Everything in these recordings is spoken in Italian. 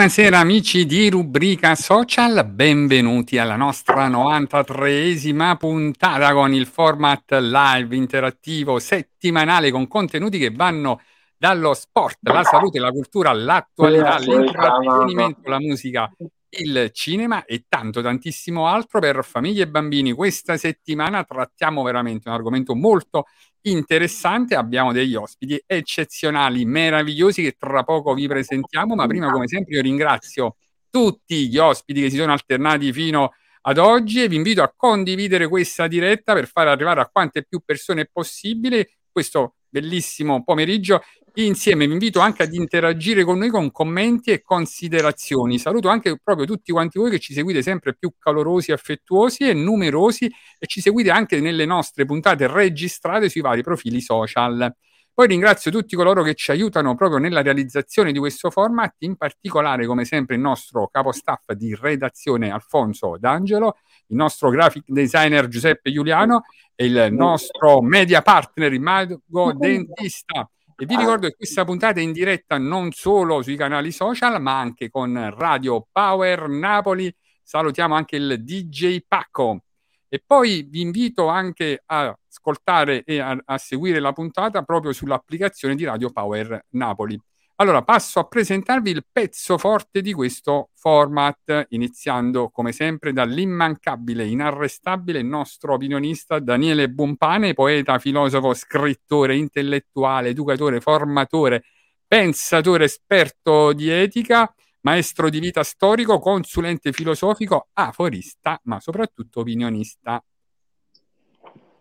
Buonasera amici di Rubrica Social, benvenuti alla nostra 93esima puntata con il format live interattivo settimanale con contenuti che vanno dallo sport, la salute, la cultura, l'attualità, l'intrattenimento, la musica, il cinema e tanto tantissimo altro per famiglie e bambini. Questa settimana trattiamo veramente un argomento molto interessante. Abbiamo degli ospiti eccezionali, meravigliosi che tra poco vi presentiamo, ma prima come sempre io ringrazio tutti gli ospiti che si sono alternati fino ad oggi e vi invito a condividere questa diretta per far arrivare a quante più persone possibile questo bellissimo pomeriggio insieme. Vi invito anche ad interagire con noi con commenti e considerazioni. Saluto anche proprio tutti quanti voi che ci seguite sempre più calorosi, affettuosi e numerosi e ci seguite anche nelle nostre puntate registrate sui vari profili social. Poi ringrazio tutti coloro che ci aiutano proprio nella realizzazione di questo format, in particolare come sempre il nostro capostaff di redazione Alfonso D'Angelo, il nostro graphic designer Giuseppe Giuliano e il nostro media partner Mago Dentista. E vi ricordo che questa puntata è in diretta non solo sui canali social, ma anche con Radio Power Napoli. Salutiamo anche il DJ Pacco. E poi vi invito anche a ascoltare e a, a seguire la puntata proprio sull'applicazione di Radio Power Napoli. Allora, passo a presentarvi il pezzo forte di questo format, iniziando come sempre dall'immancabile, inarrestabile nostro opinionista Daniele Bumpane, poeta, filosofo, scrittore, intellettuale, educatore, formatore, pensatore, esperto di etica, maestro di vita storico, consulente filosofico, aforista, ma soprattutto opinionista.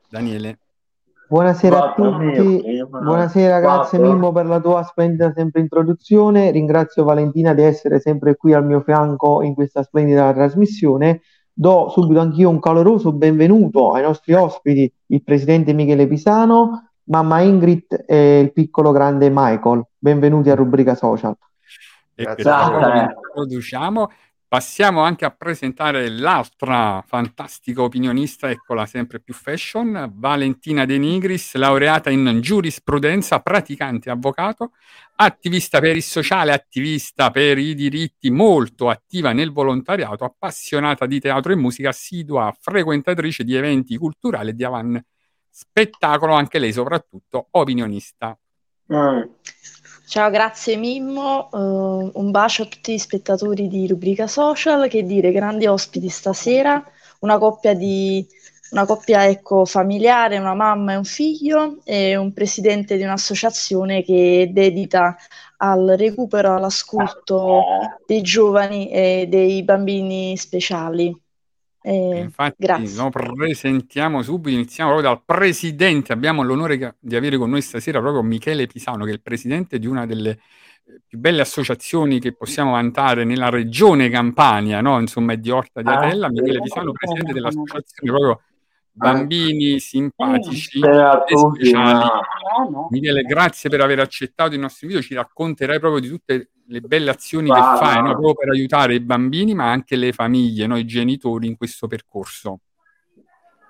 Daniele. Buonasera a Guarda, tutti, mio, buonasera, grazie guarda. Mimmo per la tua splendida sempre introduzione, ringrazio Valentina di essere sempre qui al mio fianco in questa splendida trasmissione. Do subito anch'io un caloroso benvenuto ai nostri ospiti, il presidente Michele Pisano, mamma Ingrid e il piccolo grande Michael. Benvenuti a Rubrica Social. E Grazie. vi introduciamo. Passiamo anche a presentare l'altra fantastica opinionista, eccola sempre più fashion, Valentina De Nigris, laureata in giurisprudenza, praticante avvocato, attivista per il sociale, attivista per i diritti, molto attiva nel volontariato, appassionata di teatro e musica, assidua frequentatrice di eventi culturali e di avan spettacolo, anche lei soprattutto opinionista. Mm. Ciao, grazie Mimmo, eh, un bacio a tutti gli spettatori di Rubrica Social, che dire, grandi ospiti stasera, una coppia di una coppia ecco, familiare, una mamma e un figlio e un presidente di un'associazione che dedita al recupero, all'ascolto dei giovani e dei bambini speciali. Eh, Infatti grazie. lo presentiamo subito, iniziamo proprio dal presidente, abbiamo l'onore di avere con noi stasera proprio Michele Pisano, che è il presidente di una delle eh, più belle associazioni che possiamo vantare nella regione Campania, no? Insomma, è di Orta di Atella. Michele Pisano, presidente dell'associazione proprio Bambini Simpatici e Speciali. Michele, grazie per aver accettato il nostro invito, ci racconterai proprio di tutte le belle azioni che Guarda. fai, no? proprio per aiutare i bambini, ma anche le famiglie, no? i genitori in questo percorso.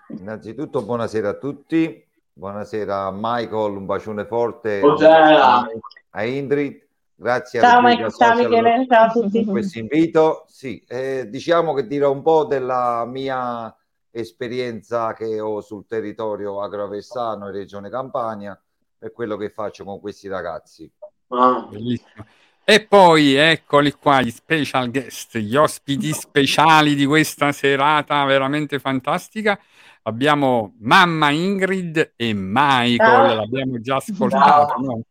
Innanzitutto buonasera a tutti, buonasera a Michael, un bacione forte Buonasera. a Indrid, grazie Ciao, a Rubrica ciao Michele, ciao a tutti. per questo invito. Sì, eh, diciamo che dirò un po' della mia esperienza che ho sul territorio agrovessano e regione Campania e quello che faccio con questi ragazzi. Ah, Bellissimo. E poi eccoli qua, gli special guest, gli ospiti speciali di questa serata veramente fantastica. Abbiamo mamma Ingrid e Michael, Ciao. l'abbiamo già ascoltato, no?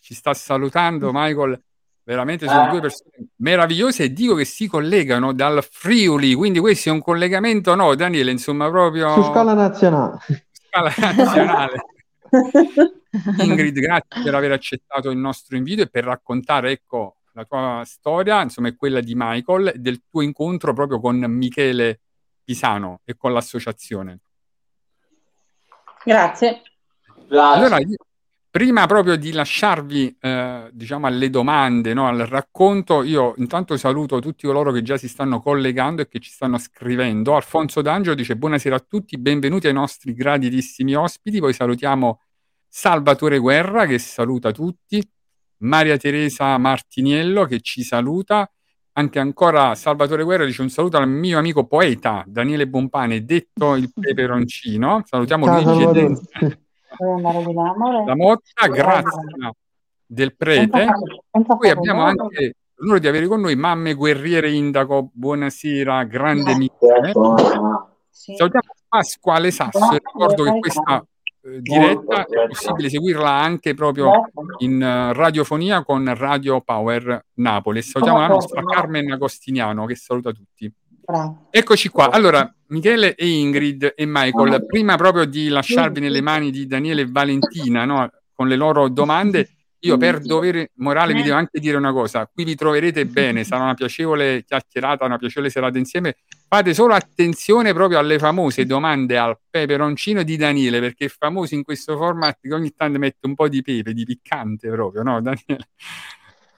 Ci sta salutando Michael. Veramente sono due persone meravigliose e dico che si collegano dal Friuli, quindi questo è un collegamento, no, Daniele, insomma, proprio Su scala nazionale. scala nazionale. Ingrid, grazie per aver accettato il nostro invito e per raccontare, ecco, la tua storia, insomma, è quella di Michael, e del tuo incontro proprio con Michele Pisano e con l'associazione. Grazie. grazie. Allora, io- prima proprio di lasciarvi, eh, diciamo, alle domande, no, al racconto, io intanto saluto tutti coloro che già si stanno collegando e che ci stanno scrivendo. Alfonso D'Angelo dice buonasera a tutti, benvenuti ai nostri graditissimi ospiti. Poi salutiamo Salvatore Guerra che saluta tutti, Maria Teresa Martiniello che ci saluta. Anche ancora Salvatore Guerra dice un saluto al mio amico poeta Daniele Bompane, detto il peperoncino. Salutiamo Ciao, Luigi La Motta, Grazia del Prete. Poi abbiamo anche l'onore di avere con noi Mamme Guerriere Indaco. Buonasera, grande ma- Sì. Salutiamo Pasquale Sasso e ricordo che questa eh, diretta è possibile seguirla anche proprio in eh, radiofonia con Radio Power Napoli. Salutiamo la nostra Carmen Agostiniano che saluta tutti. Bravo. Eccoci qua. Allora, Michele e Ingrid e Michael, prima proprio di lasciarvi nelle mani di Daniele e Valentina, no, con le loro domande, io per dovere morale vi devo anche dire una cosa, qui vi troverete bene, sarà una piacevole chiacchierata, una piacevole serata insieme. Fate solo attenzione proprio alle famose domande al peperoncino di Daniele, perché è famoso in questo format che ogni tanto mette un po' di pepe, di piccante proprio, no Daniele?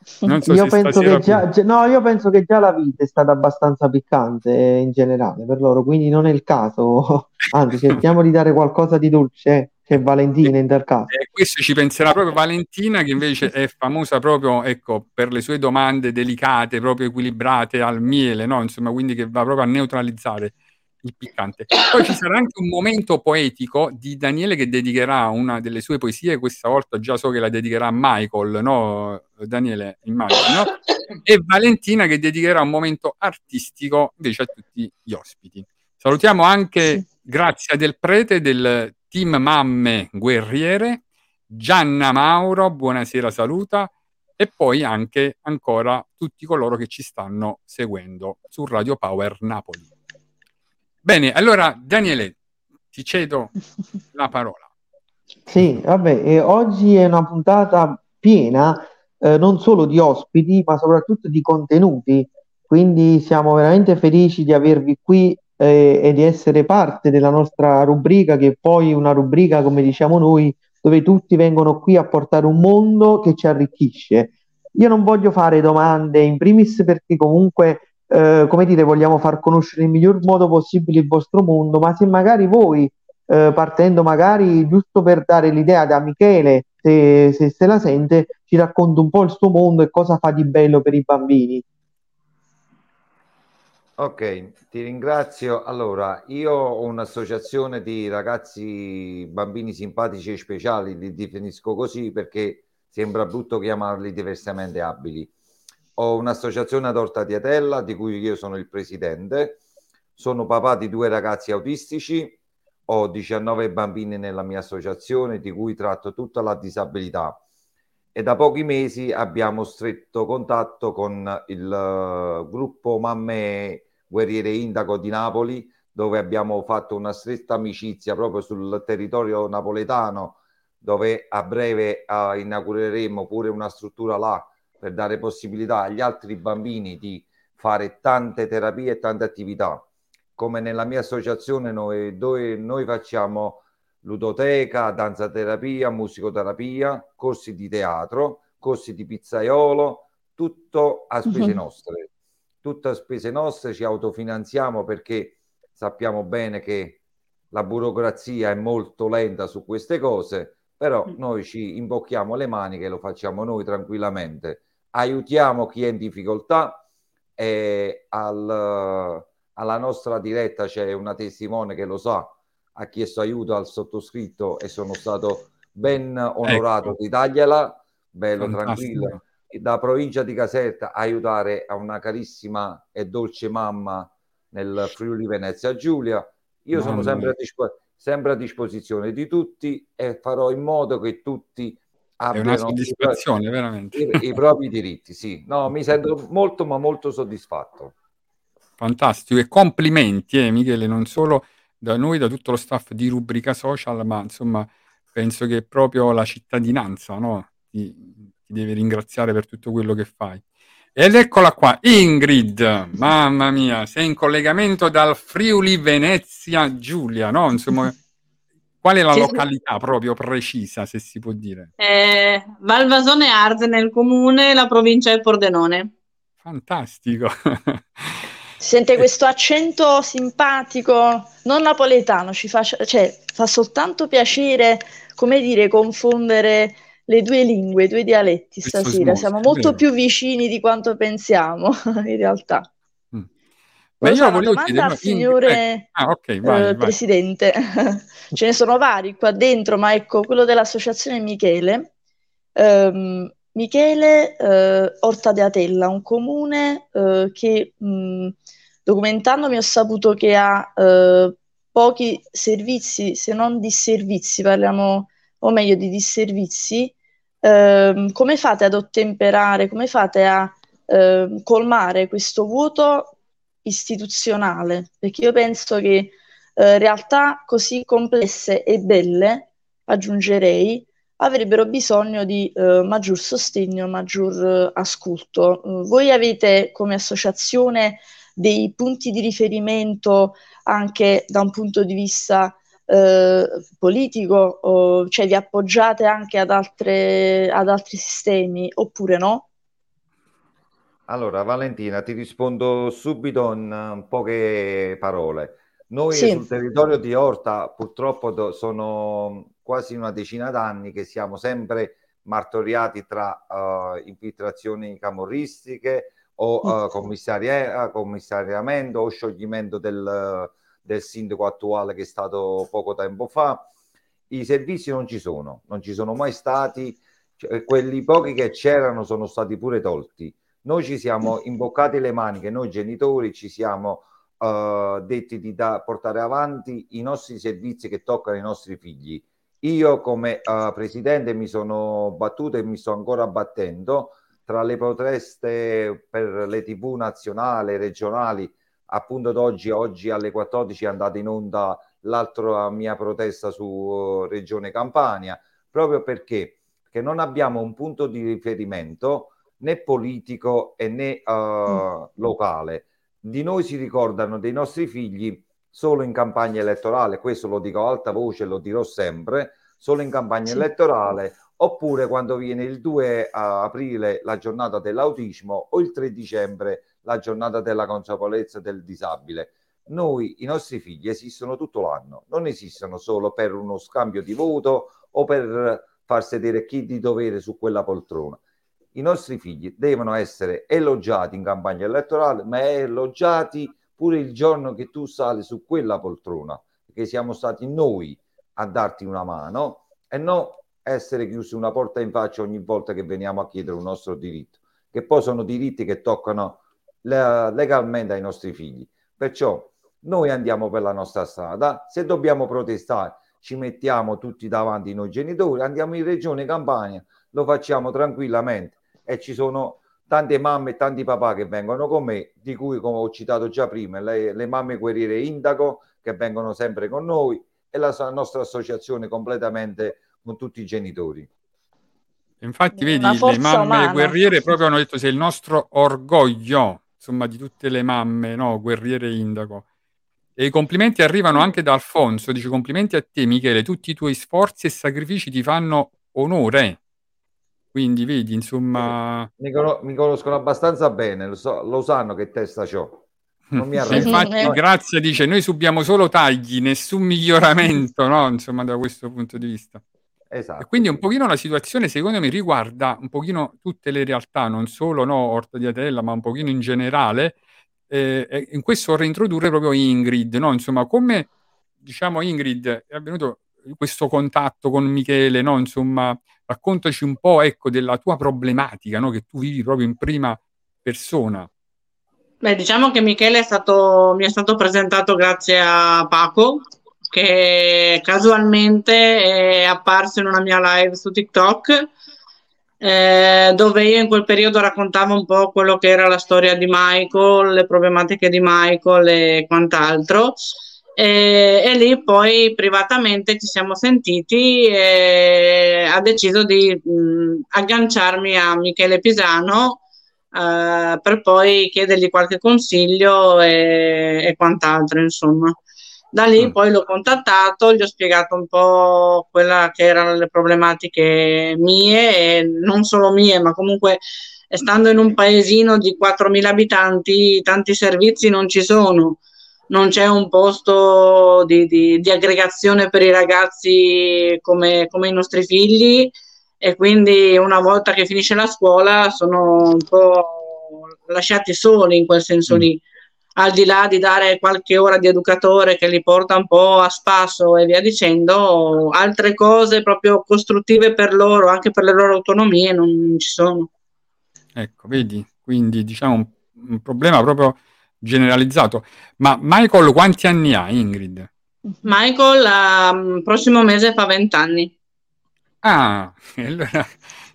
So Io penso già, già- no, io penso che già la vita è stata abbastanza piccante eh, in generale per loro, quindi non è il caso. Anzi, cerchiamo di dare qualcosa di dolce, eh, che Valentina in tal caso. Eh, questo ci penserà proprio Valentina, che invece è famosa proprio ecco, per le sue domande delicate, proprio equilibrate al miele, no? Insomma, quindi che va proprio a neutralizzare il piccante. Poi ci sarà anche un momento poetico di Daniele che dedicherà una delle sue poesie, questa volta già so che la dedicherà a Michael, no? Daniele, immagino, e Valentina che dedicherà un momento artistico invece a tutti gli ospiti. Salutiamo anche Grazia del Prete del team Mamme Guerriere, Gianna Mauro, buonasera, saluta, e poi anche ancora tutti coloro che ci stanno seguendo su Radio Power Napoli. Bene, allora Daniele, ti cedo la parola. Sì, vabbè, oggi è una puntata piena eh, non solo di ospiti, ma soprattutto di contenuti. Quindi siamo veramente felici di avervi qui eh, e di essere parte della nostra rubrica, che è poi una rubrica, come diciamo noi, dove tutti vengono qui a portare un mondo che ci arricchisce. Io non voglio fare domande in primis perché comunque, eh, come dire, vogliamo far conoscere nel miglior modo possibile il vostro mondo, ma se magari voi eh, partendo magari giusto per dare l'idea da Michele, se, se se la sente, ci racconta un po' il suo mondo e cosa fa di bello per i bambini. Ok, ti ringrazio. Allora, io ho un'associazione di ragazzi bambini simpatici e speciali, li definisco così perché sembra brutto chiamarli diversamente abili. Ho un'associazione ad Orta di Atella di cui io sono il presidente. Sono papà di due ragazzi autistici, ho 19 bambini nella mia associazione di cui tratto tutta la disabilità e da pochi mesi abbiamo stretto contatto con il eh, gruppo Mamme Guerriere Indaco di Napoli, dove abbiamo fatto una stretta amicizia proprio sul territorio napoletano, dove a breve eh, inaugureremo pure una struttura là per dare possibilità agli altri bambini di fare tante terapie e tante attività. Come nella mia associazione noi, dove noi facciamo ludoteca, danzaterapia, musicoterapia, corsi di teatro, corsi di pizzaiolo, tutto a spese Mhm. nostre. Tutto a spese nostre, ci autofinanziamo perché sappiamo bene che la burocrazia è molto lenta su queste cose, però noi ci imbocchiamo le maniche e lo facciamo noi tranquillamente. Aiutiamo chi è in difficoltà e al- alla nostra diretta c'è una testimone che lo sa, ha chiesto aiuto al sottoscritto e sono stato ben onorato Ecco. di dargliela, bello Fantastico. tranquillo, da provincia di Caserta aiutare a una carissima e dolce mamma nel Friuli Venezia Giulia. Io sono Mamma sempre mia. a, dispo- sempre a disposizione di tutti e farò in modo che tutti abbiano i, i- i propri diritti. Sì, no, mi sento molto, ma molto soddisfatto. Fantastico e complimenti, eh, Michele, non solo da noi, da tutto lo staff di Rubrica Social, ma insomma penso che proprio la cittadinanza, no, ti, ti deve ringraziare per tutto quello che fai. Ed eccola qua, Ingrid, mamma mia, sei in collegamento dal Friuli Venezia Giulia, no? Insomma, qual è la Sì, sì. località proprio precisa, se si può dire? Eh, Valvasone Arze nel comune, la provincia è Pordenone. Fantastico. Si sente questo accento simpatico, non napoletano, ci fa, cioè, fa soltanto piacere, come dire, confondere le due lingue, i due dialetti Questo stasera. Siamo molto più vicini di quanto pensiamo, in realtà. Ma Volevo io volevo domanda chiedere, al ma signore ecco, ah, ok, vai, eh, vai. Presidente. Ce ne sono vari qua dentro, ma ecco, quello dell'Associazione Michele. Ehm, Michele eh, Orta de Atella, un comune eh, che mh, documentandomi ho saputo che ha eh, pochi servizi, se non disservizi, parliamo o meglio di disservizi. Ehm, come fate ad ottemperare, come fate a ehm, colmare questo vuoto istituzionale? Perché io penso che eh, realtà così complesse e belle, aggiungerei, avrebbero bisogno di eh, maggior sostegno, maggior eh, ascolto. Eh, voi avete come associazione dei punti di riferimento anche da un punto di vista eh, politico, o- cioè vi appoggiate anche ad altre- ad altri sistemi oppure no? Allora, Valentina, ti rispondo subito in eh, poche parole. Noi Sì. sul territorio di Orta, purtroppo do- sono quasi una decina d'anni che siamo sempre martoriati tra eh, infiltrazioni camorristiche o eh, commissarie- commissariamento o scioglimento del, del sindaco attuale che è stato poco tempo fa. I servizi non ci sono, non ci sono mai stati, cioè, quelli pochi che c'erano sono stati pure tolti. Noi ci siamo imboccati le maniche, noi genitori ci siamo eh, detti di da- portare avanti i nostri servizi che toccano i nostri figli. Io come eh, presidente mi sono battuto e mi sto ancora battendo tra le proteste per le tv nazionali, regionali, appunto d'oggi, oggi alle 14 è andata in onda l'altra mia protesta su eh, Regione Campania, proprio perché non abbiamo un punto di riferimento né politico e né eh, locale. Di noi si ricordano dei nostri figli solo in campagna elettorale, questo lo dico a alta voce, lo dirò sempre, solo in campagna Sì. elettorale, oppure quando viene il 2 aprile la giornata dell'autismo o il 3 dicembre la giornata della consapevolezza del disabile. Noi, i nostri figli esistono tutto l'anno, non esistono solo per uno scambio di voto o per far sedere chi di dovere su quella poltrona. I nostri figli devono essere elogiati in campagna elettorale, ma elogiati pure il giorno che tu sali su quella poltrona, perché siamo stati noi a darti una mano e non essere chiusi una porta in faccia ogni volta che veniamo a chiedere un nostro diritto, che poi sono diritti che toccano le- legalmente ai nostri figli. Perciò noi andiamo per la nostra strada, se dobbiamo protestare ci mettiamo tutti davanti noi genitori, andiamo in regione Campania, lo facciamo tranquillamente e ci sono tante mamme e tanti papà che vengono con me, di cui, come ho citato già prima, le, le mamme guerriere Indaco che vengono sempre con noi e la sa- nostra associazione completamente con tutti i genitori. Infatti, vedi, le mamme umana. guerriere proprio hanno detto sei il nostro orgoglio, insomma, di tutte le mamme, no? Guerriere Indaco. E i complimenti arrivano anche da Alfonso, dice complimenti a te Michele, tutti i tuoi sforzi e sacrifici ti fanno onore. Quindi vedi, insomma, Mi, cono- mi conoscono abbastanza bene, lo, so- lo sanno che testa c'ho. Non mi arrendo. infatti. Grazia dice noi subiamo solo tagli, nessun miglioramento, no? Insomma, da questo punto di vista. Esatto. E quindi un pochino la situazione, secondo me, riguarda un pochino tutte le realtà, non solo no, Orta di Atella, ma un pochino in generale. Eh, in questo vorrei introdurre proprio Ingrid, no? Insomma, come diciamo Ingrid è avvenuto questo contatto con Michele, no? Insomma, raccontaci un po', ecco, della tua problematica, no? Che tu vivi proprio in prima persona. Beh, diciamo che Michele è stato, mi è stato presentato grazie a Paco, che casualmente è apparso in una mia live su TikTok, eh, dove io in quel periodo raccontavo un po' quello che era la storia di Michael, le problematiche di Michael e quant'altro. E, e lì poi privatamente ci siamo sentiti e ha deciso di mh, agganciarmi a Michele Pisano eh, per poi chiedergli qualche consiglio e, e quant'altro, insomma. Da lì Mm. poi l'ho contattato, gli ho spiegato un po' quella che erano le problematiche mie e non solo mie, ma comunque stando in un paesino di 4.000 abitanti, tanti servizi non ci sono, non c'è un posto di, di- di aggregazione per i ragazzi come, come i nostri figli e quindi una volta che finisce la scuola sono un po' lasciati soli in quel senso Mm. lì al di là di dare qualche ora di educatore che li porta un po' a spasso e via dicendo, altre cose proprio costruttive per loro, anche per le loro autonomie, non ci sono. Ecco, vedi? Quindi diciamo un, un problema proprio generalizzato. Ma Michael quanti anni ha, Ingrid? Michael, il prossimo mese fa 20 anni. Ah, allora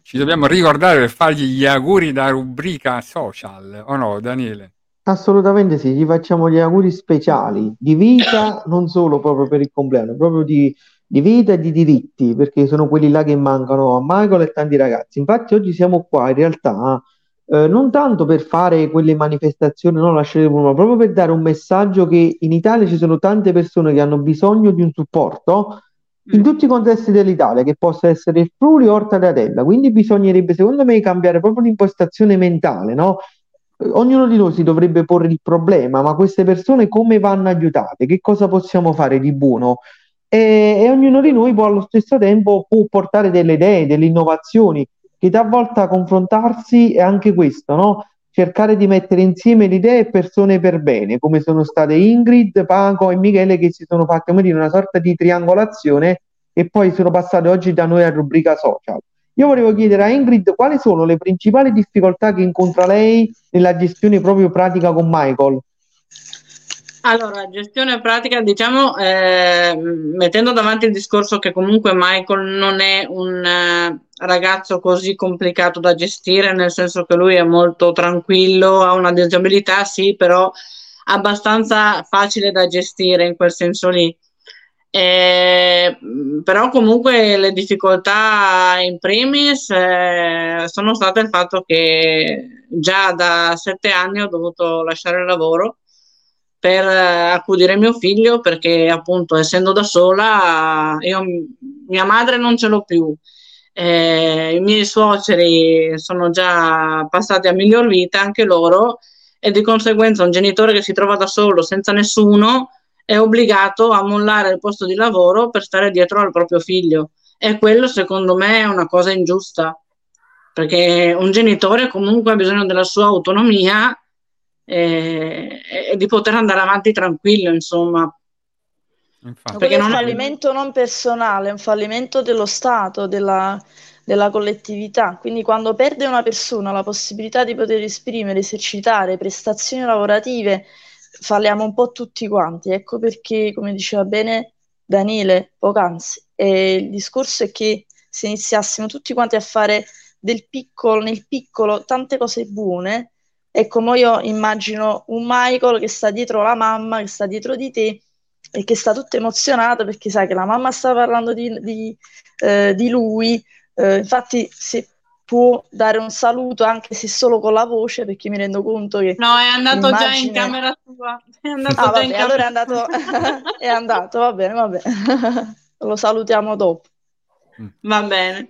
ci dobbiamo ricordare per fargli gli auguri da rubrica social, o no, Daniele? Assolutamente sì, gli facciamo gli auguri speciali di vita, non solo proprio per il compleanno, proprio di, di vita e di diritti, perché sono quelli là che mancano a Michael e tanti ragazzi. Infatti oggi siamo qua in realtà eh, non tanto per fare quelle manifestazioni, no, lasciate ma proprio per dare un messaggio che in Italia ci sono tante persone che hanno bisogno di un supporto in tutti i contesti dell'Italia, che possa essere il Friuli o Orta Atella. Quindi bisognerebbe, secondo me, cambiare proprio l'impostazione mentale, no? Eh, Ognuno di noi si dovrebbe porre il problema, ma queste persone come vanno aiutate? Che cosa possiamo fare di buono? E, e ognuno di noi può allo stesso tempo può portare delle idee, delle innovazioni, che talvolta confrontarsi è anche questo, no? Cercare di mettere insieme le idee e persone per bene, come sono state Ingrid, Paco e Michele, che si sono fatte, come dire, una sorta di triangolazione e poi sono passate oggi da noi a rubrica social. Io volevo chiedere a Ingrid quali sono le principali difficoltà che incontra lei nella gestione proprio pratica con Michael. Allora, gestione pratica, diciamo, eh, mettendo davanti il discorso che comunque Michael non è un eh, ragazzo così complicato da gestire, nel senso che lui è molto tranquillo, ha una disabilità, sì, però abbastanza facile da gestire in quel senso lì. Eh, però comunque le difficoltà in primis eh, sono state il fatto che già da sette anni ho dovuto lasciare il lavoro per eh, accudire mio figlio perché appunto essendo da sola io mia madre non ce l'ho più. Eh, i miei suoceri sono già passati a miglior vita anche loro e di conseguenza un genitore che si trova da solo senza nessuno è obbligato a mollare il posto di lavoro per stare dietro al proprio figlio. E quello secondo me è una cosa ingiusta perché un genitore comunque ha bisogno della sua autonomia e, e di poter andare avanti tranquillo, insomma. Infatti. Perché è un fallimento non personale, è un fallimento dello Stato, della, della collettività. Quindi quando perde una persona la possibilità di poter esprimere, esercitare prestazioni lavorative, falliamo un po' tutti quanti. Ecco perché, come diceva bene Daniele poc'anzi, eh, il discorso è che se iniziassimo tutti quanti a fare del piccolo, nel piccolo tante cose buone, ecco, mo io immagino un Michael che sta dietro la mamma, che sta dietro di te e che sta tutto emozionato perché sai che la mamma sta parlando di, di, eh, di lui, eh, infatti se può dare un saluto anche se solo con la voce perché mi rendo conto che No, è andato già in camera sua. È andato Ah, già in vabbè, allora è andato, è andato, va bene, va bene. Lo salutiamo dopo. Va bene.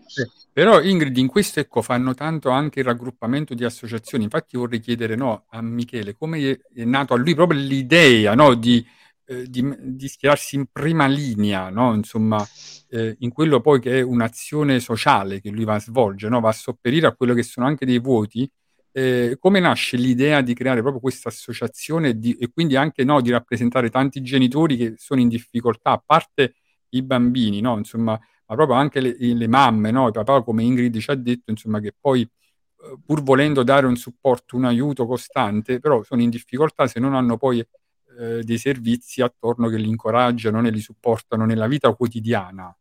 Però Ingrid, in questo ecco, fanno tanto anche il raggruppamento di associazioni. Infatti vorrei chiedere no, a Michele come è, nato a lui proprio l'idea no, di, eh, di, di schierarsi in prima linea, no? Insomma, eh, in quello poi che è un'azione sociale che lui va a svolgere, va a sopperire a quello che sono anche dei vuoti. Eh, come nasce l'idea di creare proprio questa associazione e, di- quindi anche di rappresentare tanti genitori che sono in difficoltà, a parte i bambini? Insomma, ma proprio anche le, le mamme, no? I papà, come Ingrid ci ha detto, insomma, che poi eh, pur volendo dare un supporto, un aiuto costante, però sono in difficoltà se non hanno poi eh, dei servizi attorno che li incoraggiano e li supportano nella vita quotidiana.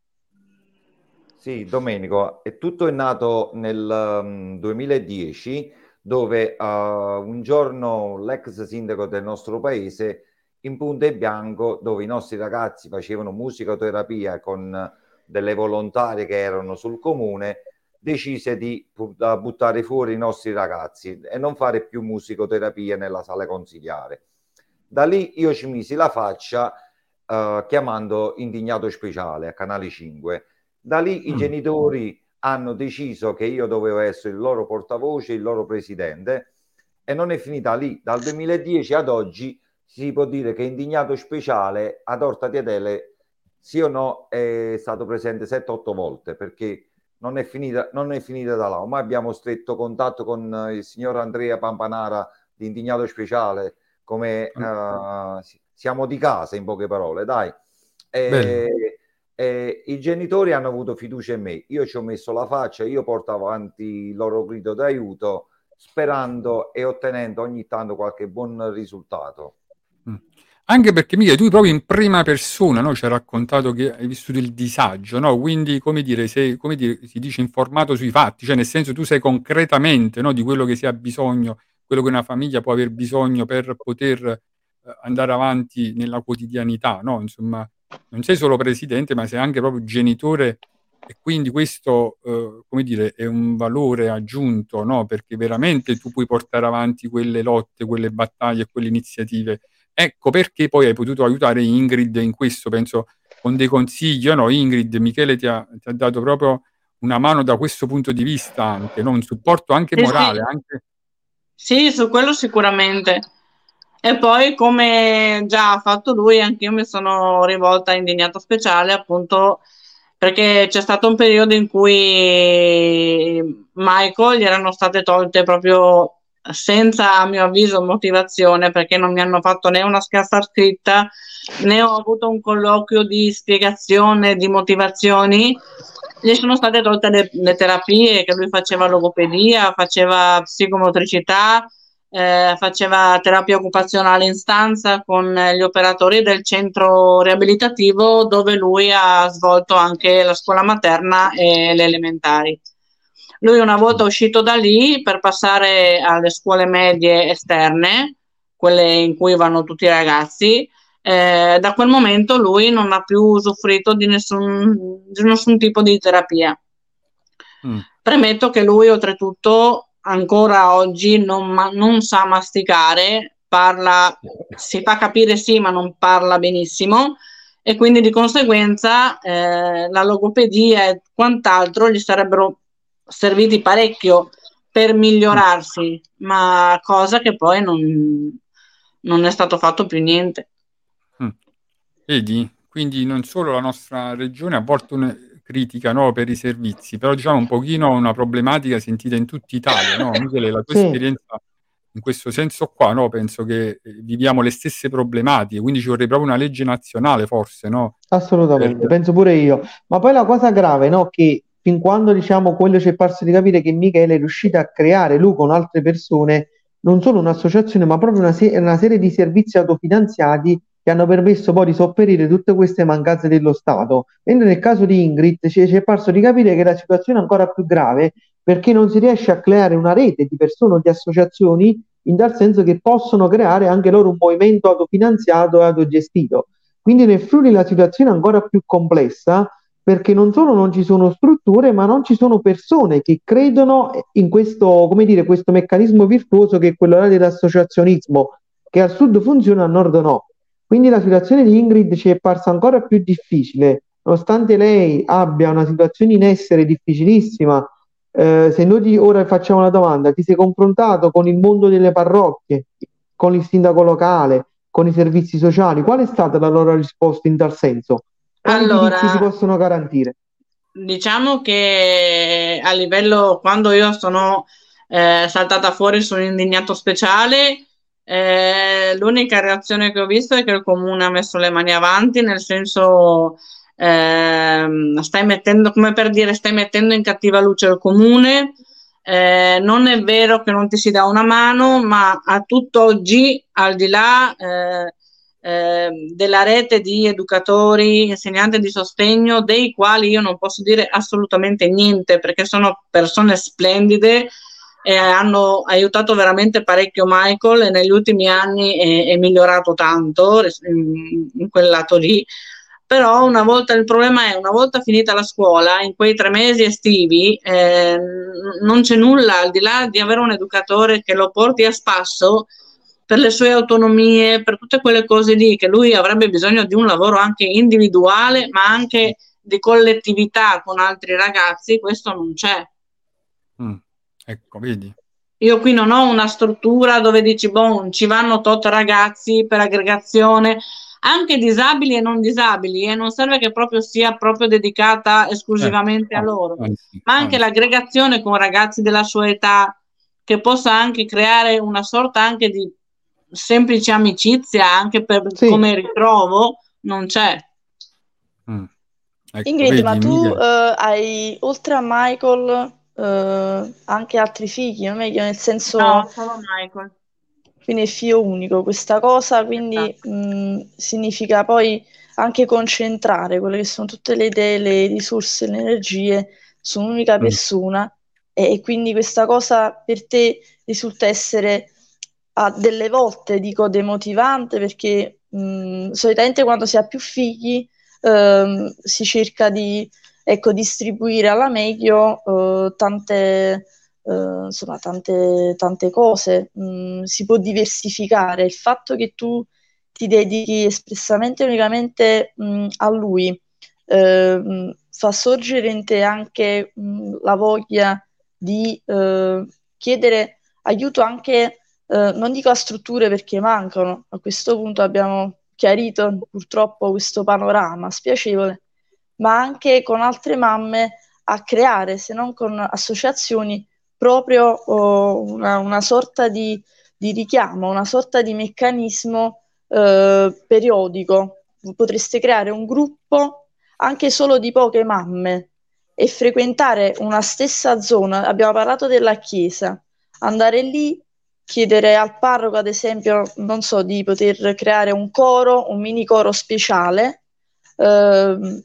Sì, Domenico, e tutto è nato nel um, 2010 dove uh, un giorno l'ex sindaco del nostro paese in punta e bianco dove i nostri ragazzi facevano musicoterapia con delle volontarie che erano sul comune decise di buttare fuori i nostri ragazzi e non fare più musicoterapia nella sala consigliare. Da lì io ci misi la faccia eh, chiamando Indignato Speciale a Canale 5. Da lì i Mm. genitori hanno deciso che io dovevo essere il loro portavoce, il loro presidente e non è finita lì. Dal 2010 ad oggi si può dire che Indignato Speciale ad Orta di Adele sì o no è stato presente 7-8 volte perché non è finita, non è finita da là. Ormai abbiamo stretto contatto con eh, il signor Andrea Pampanara di Indignato Speciale, come si- siamo di casa in poche parole, dai. E- e i genitori hanno avuto fiducia in me. Io ci ho messo la faccia, io porto avanti il loro grido d'aiuto, sperando e ottenendo ogni tanto qualche buon risultato. Anche perché Michele, tu proprio in prima persona no, ci hai raccontato che hai vissuto il disagio, no? Quindi, come dire, sei, come dire, si dice informato sui fatti, cioè nel senso tu sai concretamente no, di quello che si ha bisogno, quello che una famiglia può aver bisogno per poter eh, andare avanti nella quotidianità, no? Insomma, non sei solo presidente, ma sei anche proprio genitore e quindi questo, eh, come dire, è un valore aggiunto, no? Perché veramente tu puoi portare avanti quelle lotte, quelle battaglie, quelle iniziative. Ecco perché poi hai potuto aiutare Ingrid in questo, penso, con dei consigli. No, Ingrid, Michele ti ha, ti ha dato proprio una mano da questo punto di vista anche, no? Un supporto anche morale, sì. anche... Sì, su quello sicuramente. E poi, come già ha fatto lui, anch'io mi sono rivolta a Indignato Speciale, appunto perché c'è stato un periodo in cui Michael gli erano state tolte proprio senza, a mio avviso, motivazione, perché non mi hanno fatto né una scarsa scritta, né ho avuto un colloquio di spiegazione, di motivazioni. Gli sono state tolte le, le terapie che lui faceva logopedia, faceva psicomotricità, eh, faceva terapia occupazionale in stanza con gli operatori del centro riabilitativo dove lui ha svolto anche la scuola materna e le elementari. Lui una volta uscito da lì per passare alle scuole medie esterne, quelle in cui vanno tutti i ragazzi, eh, da quel momento lui non ha più usufruito di nessun, di nessun tipo di terapia. Mm. Premetto che lui oltretutto ancora oggi non, ma- non sa masticare, parla, si fa capire sì, ma non parla benissimo e quindi di conseguenza eh, la logopedia e quant'altro gli sarebbero serviti parecchio per migliorarsi, ma cosa che poi non, non è stato fatto più niente. Vedi? Quindi non solo la nostra regione a volte una critica no, per i servizi, però diciamo un pochino una problematica sentita in tutta Italia, no? Michele, la tua Sì. esperienza in questo senso qua, no? Penso che eh, viviamo le stesse problematiche, quindi ci vorrebbe proprio una legge nazionale forse, no? Assolutamente, Per- penso pure io. Ma poi la cosa grave, no, che fin quando diciamo quello ci è parso di capire che Michele è riuscito a creare lui con altre persone non solo un'associazione, ma proprio una, se- una serie di servizi autofinanziati che hanno permesso poi di sopperire tutte queste mancanze dello Stato. Mentre nel caso di Ingrid ci, è parso di capire che la situazione è ancora più grave perché non si riesce a creare una rete di persone o di associazioni in tal senso che possono creare anche loro un movimento autofinanziato e autogestito. Quindi nel Friuli la situazione è ancora più complessa perché non solo non ci sono strutture, ma non ci sono persone che credono in questo, come dire, questo meccanismo virtuoso che è quello dell'associazionismo, che al sud funziona, al nord no. Quindi la situazione di Ingrid ci è parsa ancora più difficile, nonostante lei abbia una situazione in essere difficilissima. Eh, se noi ora facciamo una domanda, ti sei confrontato con il mondo delle parrocchie, con il sindaco locale, con i servizi sociali? Qual è stata la loro risposta in tal senso? Allora- si possono garantire? Diciamo che a livello, quando io sono eh, saltata fuori su un indignato speciale, eh, l'unica reazione che ho visto è che il comune ha messo le mani avanti, nel senso ehm, stai mettendo, come per dire, stai mettendo in cattiva luce il comune. Eh, non è vero che non ti si dà una mano, ma a tutt'oggi, al di là eh, eh, della rete di educatori, insegnanti di sostegno, dei quali io non posso dire assolutamente niente perché sono persone splendide e hanno aiutato veramente parecchio Michael e negli ultimi anni è, è migliorato tanto in, in quel lato lì. Però una volta il problema è una volta finita la scuola, in quei tre mesi estivi, eh, non c'è nulla al di là di avere un educatore che lo porti a spasso per le sue autonomie, per tutte quelle cose lì che lui avrebbe bisogno di un lavoro anche individuale, ma anche di collettività con altri ragazzi, questo non c'è. Mm. Ecco, vedi? Io qui non ho una struttura dove dici, boh, ci vanno tot ragazzi per aggregazione, anche disabili e non disabili, e non serve che proprio sia proprio dedicata esclusivamente a loro, Anzi, ma anche anzi. l'aggregazione con ragazzi della sua età, che possa anche creare una sorta anche di semplice amicizia, anche per Sì. come ritrovo, non c'è. Mm. Ecco, Ingrid, vedi, ma tu eh, hai, oltre a Michael, eh, anche altri figli, non meglio, nel senso, No, solo Michael. quindi è figlio unico. Questa cosa quindi Esatto. mh, significa poi anche concentrare quelle che sono tutte le idee, le risorse, le energie su un'unica Mm. persona e, e quindi questa cosa per te risulta essere a delle volte, dico, demotivante perché mh, solitamente quando si ha più figli ehm, si cerca di ecco, distribuire alla meglio eh, tante, eh, insomma, tante, tante cose, Mm, si può diversificare. Il fatto che tu ti dedichi espressamente e unicamente mm, a lui ehm, fa sorgere in te anche mm, la voglia di eh, chiedere aiuto anche, eh, non dico a strutture perché mancano, a questo punto abbiamo chiarito purtroppo questo panorama spiacevole, ma anche con altre mamme a creare, se non con associazioni, proprio oh, una, una sorta di, di richiamo, una sorta di meccanismo eh, periodico. Potreste creare un gruppo anche solo di poche mamme e frequentare una stessa zona. Abbiamo parlato della chiesa, andare lì, chiedere al parroco, ad esempio, non so, di poter creare un coro, un mini coro speciale. ehm,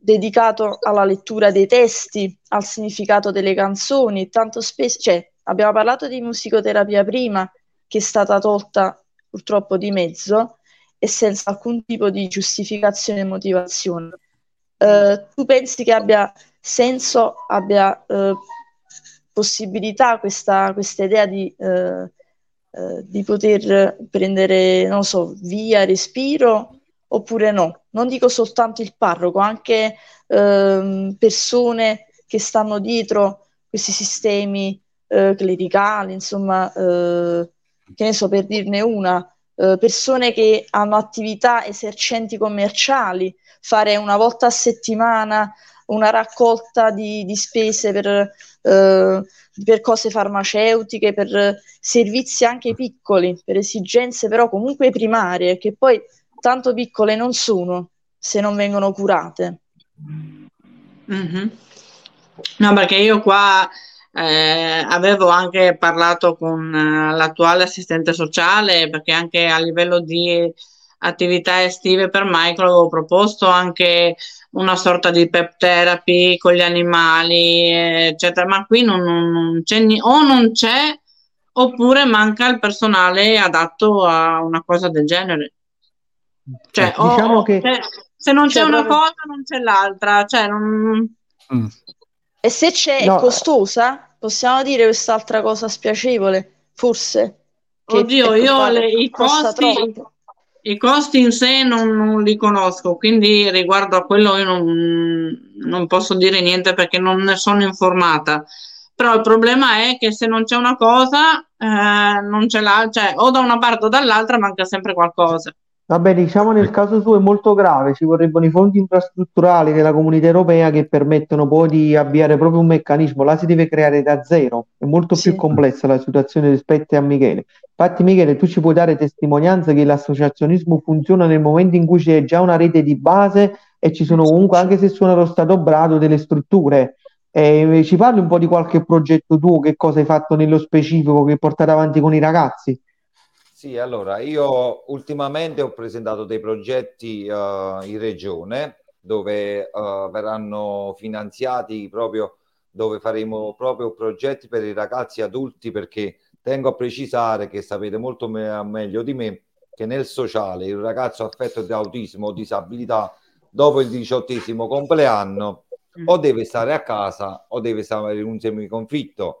dedicato alla lettura dei testi, al significato delle canzoni, tanto spesso, cioè, abbiamo parlato di musicoterapia prima, che è stata tolta purtroppo di mezzo e senza alcun tipo di giustificazione e motivazione. Eh, tu pensi che abbia senso, abbia eh, possibilità questa, questa idea di, eh, eh, di poter prendere, non so, via, respiro, oppure no? Non dico soltanto il parroco, anche ehm, persone che stanno dietro questi sistemi eh, clericali, insomma, eh, che ne so, per dirne una, eh, persone che hanno attività esercenti commerciali, fare una volta a settimana una raccolta di, di spese per, eh, per cose farmaceutiche, per servizi anche piccoli, per esigenze però comunque primarie, che poi tanto piccole non sono se non vengono curate. Mhm. No, perché io qua eh, avevo anche parlato con eh, l'attuale assistente sociale, perché anche a livello di attività estive per Michael, avevo proposto anche una sorta di pep therapy con gli animali, eccetera, ma qui non, non- non c'è ni- o non c'è oppure manca il personale adatto a una cosa del genere. Cioè, Eh, o- diciamo o- che- cioè, se non c'è Cioè, una proprio- cosa, non c'è l'altra. Cioè, non... Mm. E se c'è No. è costosa, possiamo dire quest'altra cosa spiacevole, forse. Oddio, io le- i costi, troppo. I costi in sé non, non li conosco, quindi riguardo a quello io non, non posso dire niente perché non ne sono informata. Però il problema è che se non c'è una cosa, eh, non ce l'ha, cioè o da una parte o dall'altra manca sempre qualcosa. Vabbè, diciamo nel caso suo è molto grave, ci vorrebbero i fondi infrastrutturali della comunità europea che permettono poi di avviare proprio un meccanismo, là si deve creare da zero, è molto Sì. più complessa la situazione rispetto a Michele. Infatti Michele, tu ci puoi dare testimonianza che l'associazionismo funziona nel momento in cui c'è già una rete di base e ci sono comunque, anche se suona lo stato brado, delle strutture. Eh, ci parli un po' di qualche progetto tuo, che cosa hai fatto nello specifico che hai portato avanti con i ragazzi? Sì, allora io ultimamente ho presentato dei progetti eh, in regione dove eh, verranno finanziati proprio, dove faremo proprio progetti per i ragazzi adulti perché tengo a precisare che sapete molto me- meglio di me che nel sociale il ragazzo affetto da autismo o disabilità dopo il diciottesimo compleanno o deve stare a casa o deve stare in un semiconfitto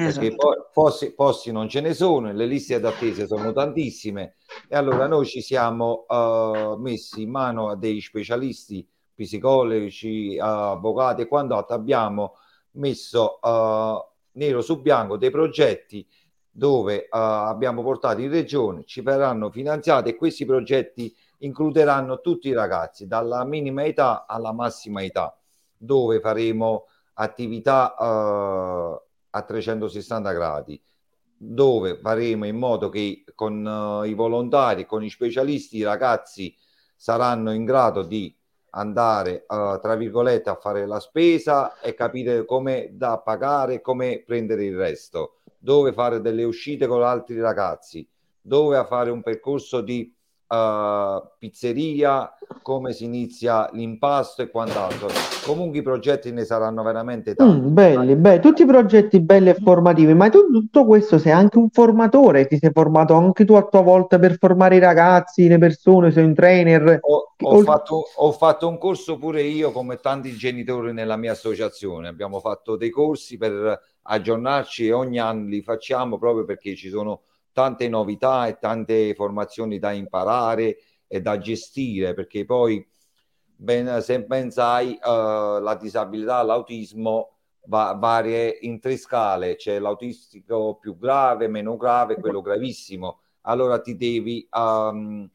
perché Esatto. poi posti, posti non ce ne sono, le liste d'attesa sono tantissime e allora noi ci siamo eh, messi in mano a dei specialisti psicologi, avvocati e quant'altro, abbiamo messo eh, nero su bianco dei progetti dove eh, abbiamo portato in regione, ci verranno finanziati e questi progetti includeranno tutti i ragazzi, dalla minima età alla massima età, dove faremo attività eh, a 360 gradi, dove faremo in modo che con eh, i volontari, con i specialisti, i ragazzi saranno in grado di andare, eh, tra virgolette, a fare la spesa e capire come da pagare, come prendere il resto, dove fare delle uscite con altri ragazzi, dove fare un percorso di eh, pizzeria, come si inizia l'impasto e quant'altro. Comunque i progetti ne saranno veramente tanti. Mm, belli, belli, tutti progetti belli e formativi, ma tu tutto questo sei anche un formatore, ti sei formato anche tu a tua volta per formare i ragazzi, le persone, sei un trainer. Ho, ho fatto, ho fatto un corso pure io, come tanti genitori nella mia associazione. Abbiamo fatto dei corsi per aggiornarci ogni anno li facciamo proprio perché ci sono tante novità e tante formazioni da imparare e da gestire, perché poi, ben, se ben sai, eh, la disabilità, l'autismo va, varia in tre scale, c'è l'autistico più grave, meno grave, quello gravissimo. Allora ti devi ehm,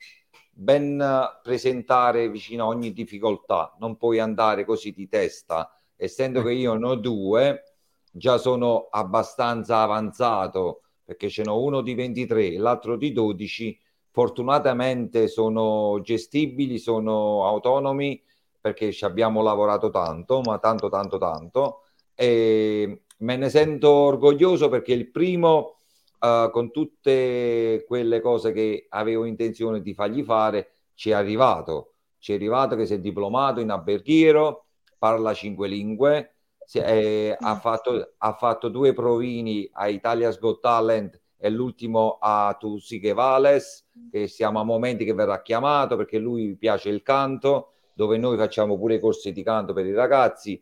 ben presentare vicino a ogni difficoltà, non puoi andare così di testa. Essendo che io ne ho due, già sono abbastanza avanzato perché ce n'ho uno di 23 e l'altro di 12. Fortunatamente sono gestibili, sono autonomi perché ci abbiamo lavorato tanto, ma tanto, tanto, tanto. E me ne sento orgoglioso perché il primo, eh, con tutte quelle cose che avevo intenzione di fargli fare, ci è arrivato. Ci è arrivato che si è diplomato in alberghiero, parla cinque lingue, si è- ha, fatto, ha fatto due provini a Italia's Got Talent e l'ultimo a Tusiche Vales, che siamo a momenti che verrà chiamato perché lui piace il canto, dove noi facciamo pure corsi di canto per i ragazzi.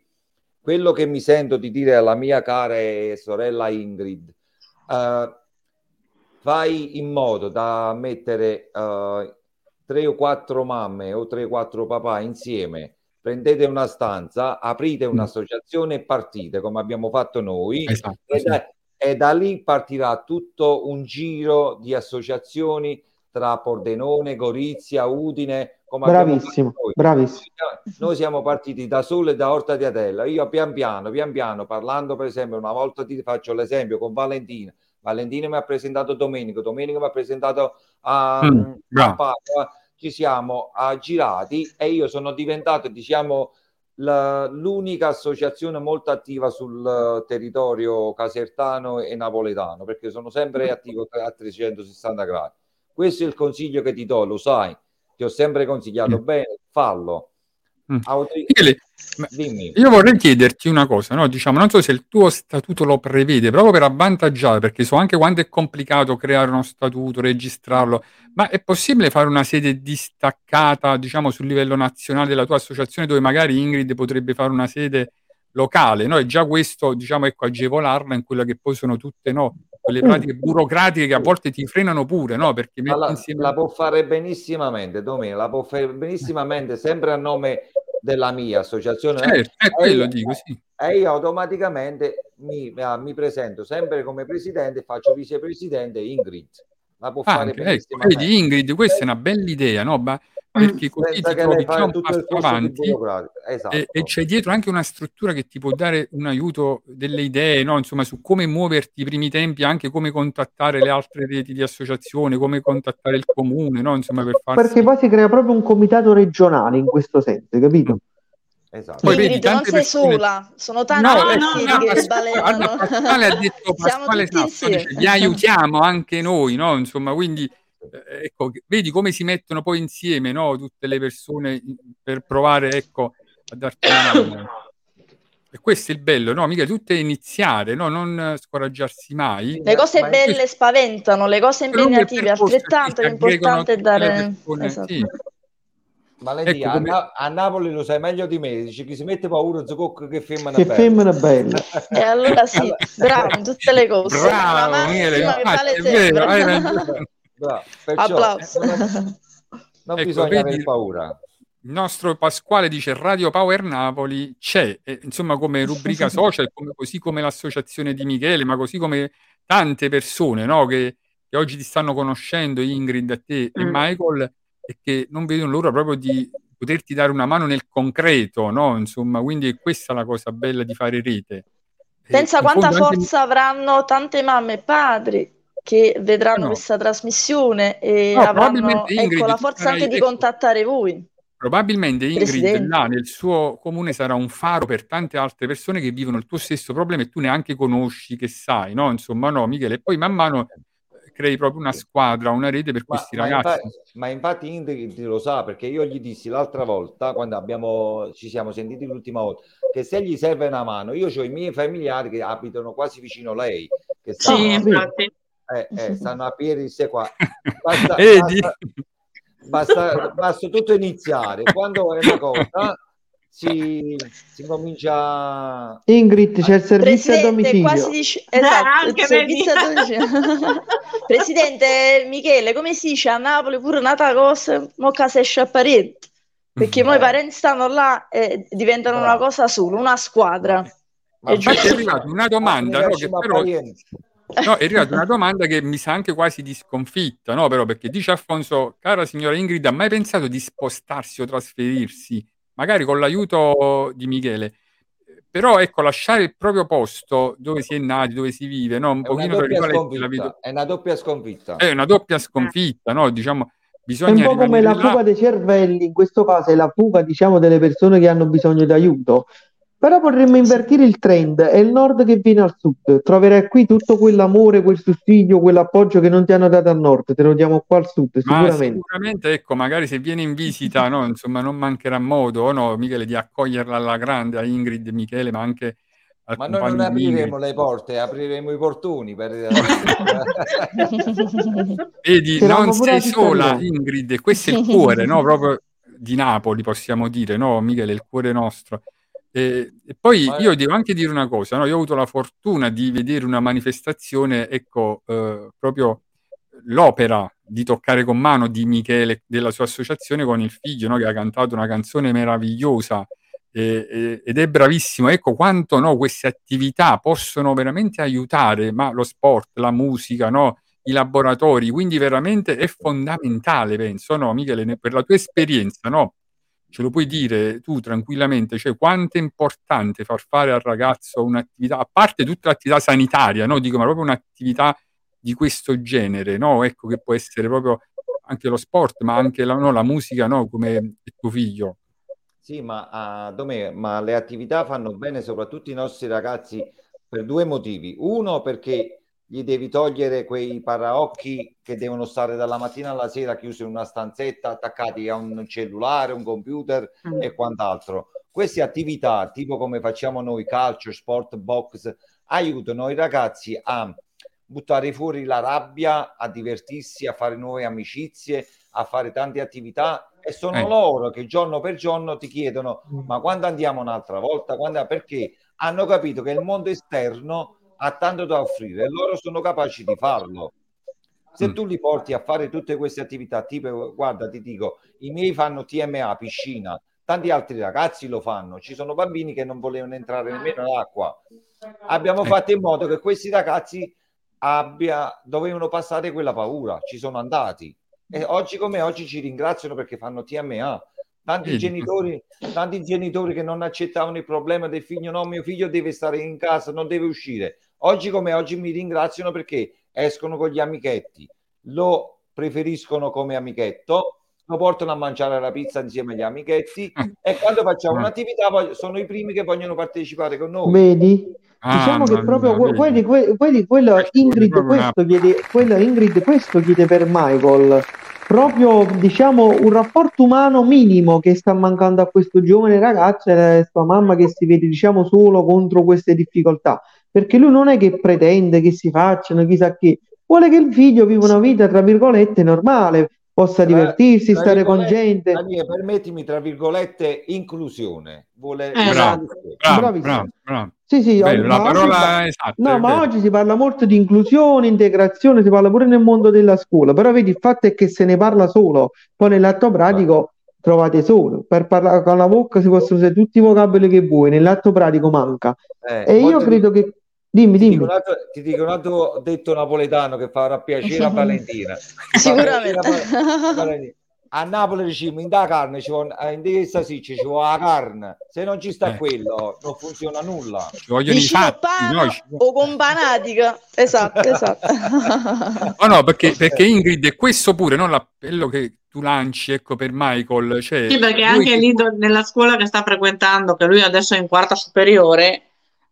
Quello che mi sento di dire alla mia cara sorella Ingrid, eh, fai in modo da mettere eh, tre o quattro mamme o tre o quattro papà insieme, prendete una stanza, aprite un'associazione e partite come abbiamo fatto noi Esatto, e sì. da, e da lì partirà tutto un giro di associazioni tra Pordenone, Gorizia, Udine, come Bravissimo, noi. bravissimo. Noi siamo partiti da Sole e da Orta di Atella. Io pian piano, pian piano, parlando per esempio, una volta ti faccio l'esempio con Valentina. Valentina mi ha presentato Domenico, Domenico mi ha presentato a, Mm, a bravo. Ci siamo ah, girati e io sono diventato, diciamo, la- l'unica associazione molto attiva sul eh, territorio casertano e napoletano, perché sono sempre attivo a 360 gradi. Questo è il consiglio che ti do, lo sai. ti ho sempre consigliato bene, fallo. Mm. Autori- Michele, ma Dimmi. io vorrei chiederti una cosa, no? Diciamo, non so se il tuo statuto lo prevede proprio per avvantaggiare, perché so anche quanto è complicato creare uno statuto, registrarlo, ma è possibile fare una sede distaccata, diciamo, sul livello nazionale della tua associazione, dove magari Ingrid potrebbe fare una sede locale, no? E già questo, diciamo, ecco, agevolarla in quelle che poi sono tutte, no? Quelle pratiche burocratiche che a volte ti frenano pure, no? Perché la, insieme... la può fare benissimamente, Domenico, la può fare benissimamente sempre a nome della mia associazione. Certo, è E quello io- dico, sì. E io automaticamente mi, ah, mi presento sempre come presidente e faccio vicepresidente Ingrid. La può fare Anche, ecco, benissimamente. vedi Ingrid, questa è una bella idea, no? Ma perché così ti trovi già un passo avanti. Esatto. e, e c'è dietro anche una struttura che ti può dare un aiuto delle idee, no? Insomma, su come muoverti i primi tempi, anche come contattare le altre reti di associazione, come contattare il comune, no? Insomma, per farsi... Perché poi si crea proprio un comitato regionale in questo senso, capito? Esatto. Poi vedi, non sei persone- sola, sono tanti No, no, no, che Pasquale, balenano. Pasquale ha detto, Pasquale Sasso dice, vi aiutiamo anche noi, no? Insomma, quindi eh, ecco, vedi come si mettono poi insieme, no? Tutte le persone per provare, ecco, a darti una mano. E questo è il bello, no? Mica tutto è iniziare, no? Non scoraggiarsi mai. Le cose Ma- belle spaventano, le cose impegnative altrettanto, l'importante è le dare... persone, Esatto. sì. Ma lei Ecco a, come- Na- a Napoli lo sai meglio di me, dice chi si mette paura zucocco che femmina Che bella. femmina bella. E allora sì, bravo in tutte le cose. Bravo, che infatti, vale è vero, hai sempre. ragione. Bravo. Perciò, Applauso. non, non Ecco, bisogna vedi- avere paura. Il nostro Pasquale dice Radio Power Napoli c'è, e, insomma come rubrica social, come- così come l'associazione di Michele, ma così come tante persone no, che, che oggi ti stanno conoscendo, Ingrid, a te e Mm. Michael, e che non vedono l'ora proprio di poterti dare una mano nel concreto, no? Insomma, quindi è questa la cosa bella di fare rete. E Pensa quanta fondo anche- forza avranno tante mamme e padri che vedranno Ah, no. questa trasmissione e No, avranno probabilmente, Ingrid, ecco, la forza anche di ecco, contattare voi. Probabilmente Ingrid Presidente. là nel suo comune sarà un faro per tante altre persone che vivono il tuo stesso problema e tu neanche conosci, che sai, no? Insomma, no, Michele. E poi man mano eh, crei proprio una squadra, una rete per Ma, questi ma ragazzi. infatti, ma infatti Ingrid lo sa perché io gli dissi l'altra volta quando abbiamo, ci siamo sentiti l'ultima volta che se gli serve una mano io ho i miei familiari che abitano quasi vicino a lei che stanno, Sì, infatti. Eh, eh, stanno a piedi se qua basta, Vedi? basta, basta, basta tutto iniziare quando è una cosa si, si comincia Ingrid, c'è il servizio a Presidente, domicilio. quasi dice... Esatto, anche il servizio a domicilio. Presidente Michele, come si dice a Napoli pure un'altra cosa, mo casa esce a parenti. Perché mo i Eh. parenti stanno là e diventano una Bravo. cosa sola, una squadra. Ma È Infatti è giusto. arrivata una domanda, no, che Ma però. No, è arrivata una domanda che mi sa anche quasi di sconfitta, no? Però perché dice Alfonso, cara signora Ingrid, ha mai pensato di spostarsi o trasferirsi, magari con l'aiuto di Michele? Però ecco, lasciare il proprio posto dove si è nati, dove si vive, no? Un È una pochino virgolette, la sconfitta. È una doppia sconfitta. è una doppia sconfitta, no? Diciamo, È un bisogna po' come la là. fuga dei cervelli, in questo caso è la fuga, diciamo, delle persone che hanno bisogno di aiuto. Però potremmo invertire il trend, è il nord che viene al sud. Troverai qui tutto quell'amore, quel sussidio, quell'appoggio che non ti hanno dato al nord, te lo diamo qua al sud, Ma sicuramente. sicuramente, ecco, magari se viene in visita, no, insomma, non mancherà modo, no, Michele, di accoglierla alla grande, a Ingrid, Michele, ma anche al Ma noi non apriremo Ingrid. le porte, apriremo i portoni per... Vedi, C'eravamo non sei la sola. Ingrid, e questo è il cuore, no, proprio di Napoli, possiamo dire, no, Michele, il cuore nostro. E, e poi Ma- io devo anche dire una cosa, no? Io ho avuto la fortuna di vedere una manifestazione, ecco, eh, proprio l'opera di toccare con mano di Michele, della sua associazione con il figlio, no? Che ha cantato una canzone meravigliosa e- e- ed è bravissimo. Ecco quanto no, queste attività possono veramente aiutare, ma lo sport, la musica, no? i laboratori, quindi veramente è fondamentale, penso, no, Michele, per la tua esperienza, no? Ce lo puoi dire tu tranquillamente, cioè quanto è importante far fare al ragazzo un'attività, a parte tutta l'attività sanitaria, no? Dico, ma proprio un'attività di questo genere, no? Ecco, che può essere proprio anche lo sport, ma anche la, no, la musica, no? Come tuo figlio. Sì, ma, ah, Domè, ma le attività fanno bene soprattutto i nostri ragazzi per due motivi. Uno, perché gli devi togliere quei paraocchi che devono stare dalla mattina alla sera chiusi in una stanzetta, attaccati a un cellulare, un computer Mm. e quant'altro. Queste attività, tipo come facciamo noi, calcio, sport, box, aiutano i ragazzi a buttare fuori la rabbia, a divertirsi, a fare nuove amicizie, a fare tante attività e sono Eh. loro che giorno per giorno ti chiedono ma quando andiamo un'altra volta? Quando... Perché hanno capito che il mondo esterno ha tanto da offrire e loro sono capaci di farlo. Se Mm. tu li porti a fare tutte queste attività, tipo, guarda, ti dico, i miei fanno TMA, piscina, tanti altri ragazzi lo fanno, ci sono bambini che non volevano entrare nemmeno all'acqua. Abbiamo Eh. fatto in modo che questi ragazzi abbia, dovevano passare quella paura, ci sono andati. E oggi come oggi ci ringraziano perché fanno TMA. Tanti genitori, tanti genitori che non accettavano il problema del figlio, no, mio figlio deve stare in casa, non deve uscire. Oggi come oggi mi ringraziano perché escono con gli amichetti, lo preferiscono come amichetto, lo portano a mangiare la pizza insieme agli amichetti e quando facciamo Ah. un'attività sono i primi che vogliono partecipare con noi. Vedi? Diciamo che proprio mia, quelli- que- quelli- quello Ingrid, una- questo chiede, quello Ingrid questo chiede per Michael proprio diciamo un rapporto umano minimo che sta mancando a questo giovane ragazzo e la sua mamma che si vede diciamo solo contro queste difficoltà perché lui non è che pretende che si facciano chissà che vuole che il figlio viva una vita tra virgolette normale possa Tra- divertirsi tra stare con gente Daniele, permettimi, tra virgolette, inclusione. Vuole Eh, Bravo, bravo, Bravissimo. bravo, bravo. sì sì Bello, la oggi parola sta- esatta, No, ma vero. oggi si parla molto di inclusione, integrazione, si parla pure nel mondo della scuola, però vedi, il fatto è che se ne parla solo, poi nell'atto pratico trovate solo, per parlare con la bocca si possono usare tutti i vocaboli che vuoi, nell'atto pratico manca. Eh, E io credo di- che... Dimmi, Ti dico, dimmi. altro, ti dico un altro detto napoletano che farà piacere a Valentina. Sicuramente. a Valentina. A Napoli diciamo in da carne ci vuole, in questa sì ci vuole la carne. Se non ci sta Eh. quello, non funziona nulla. Ci vogliono i fatti, no? Ci- o con banatica. Esatto, esatto. Oh no, perché, perché Ingrid è questo pure, non l'appello che tu lanci, ecco, per Michael. Cioè, Sì, perché anche che- lì do- nella scuola che sta frequentando, che lui adesso è in quarta superiore,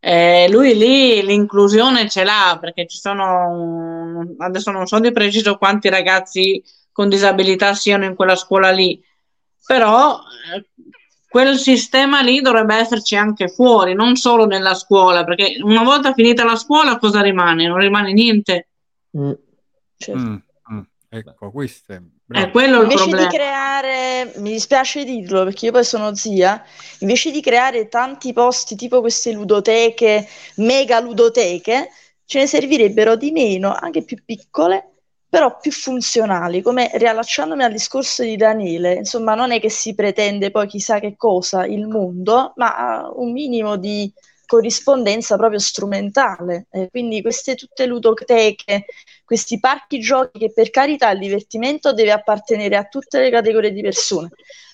eh, lui lì l'inclusione ce l'ha, perché ci sono, adesso non so di preciso quanti ragazzi con disabilità siano in quella scuola lì, però eh, quel sistema lì dovrebbe esserci anche fuori, non solo nella scuola, perché una volta finita la scuola cosa rimane? Non rimane niente. Mm. Certo. Mm, mm, ecco, questo è quello il Invece di problema. creare, mi dispiace dirlo perché io poi sono zia, invece di creare tanti posti tipo queste ludoteche, mega ludoteche, ce ne servirebbero di meno, anche più piccole, però più funzionali, come riallacciandomi al discorso di Daniele, insomma non è che si pretende poi chissà che cosa il mondo, ma un minimo di corrispondenza proprio strumentale. Eh, quindi queste tutte ludoteche, questi parchi giochi che per carità il divertimento deve appartenere a tutte le categorie di persone.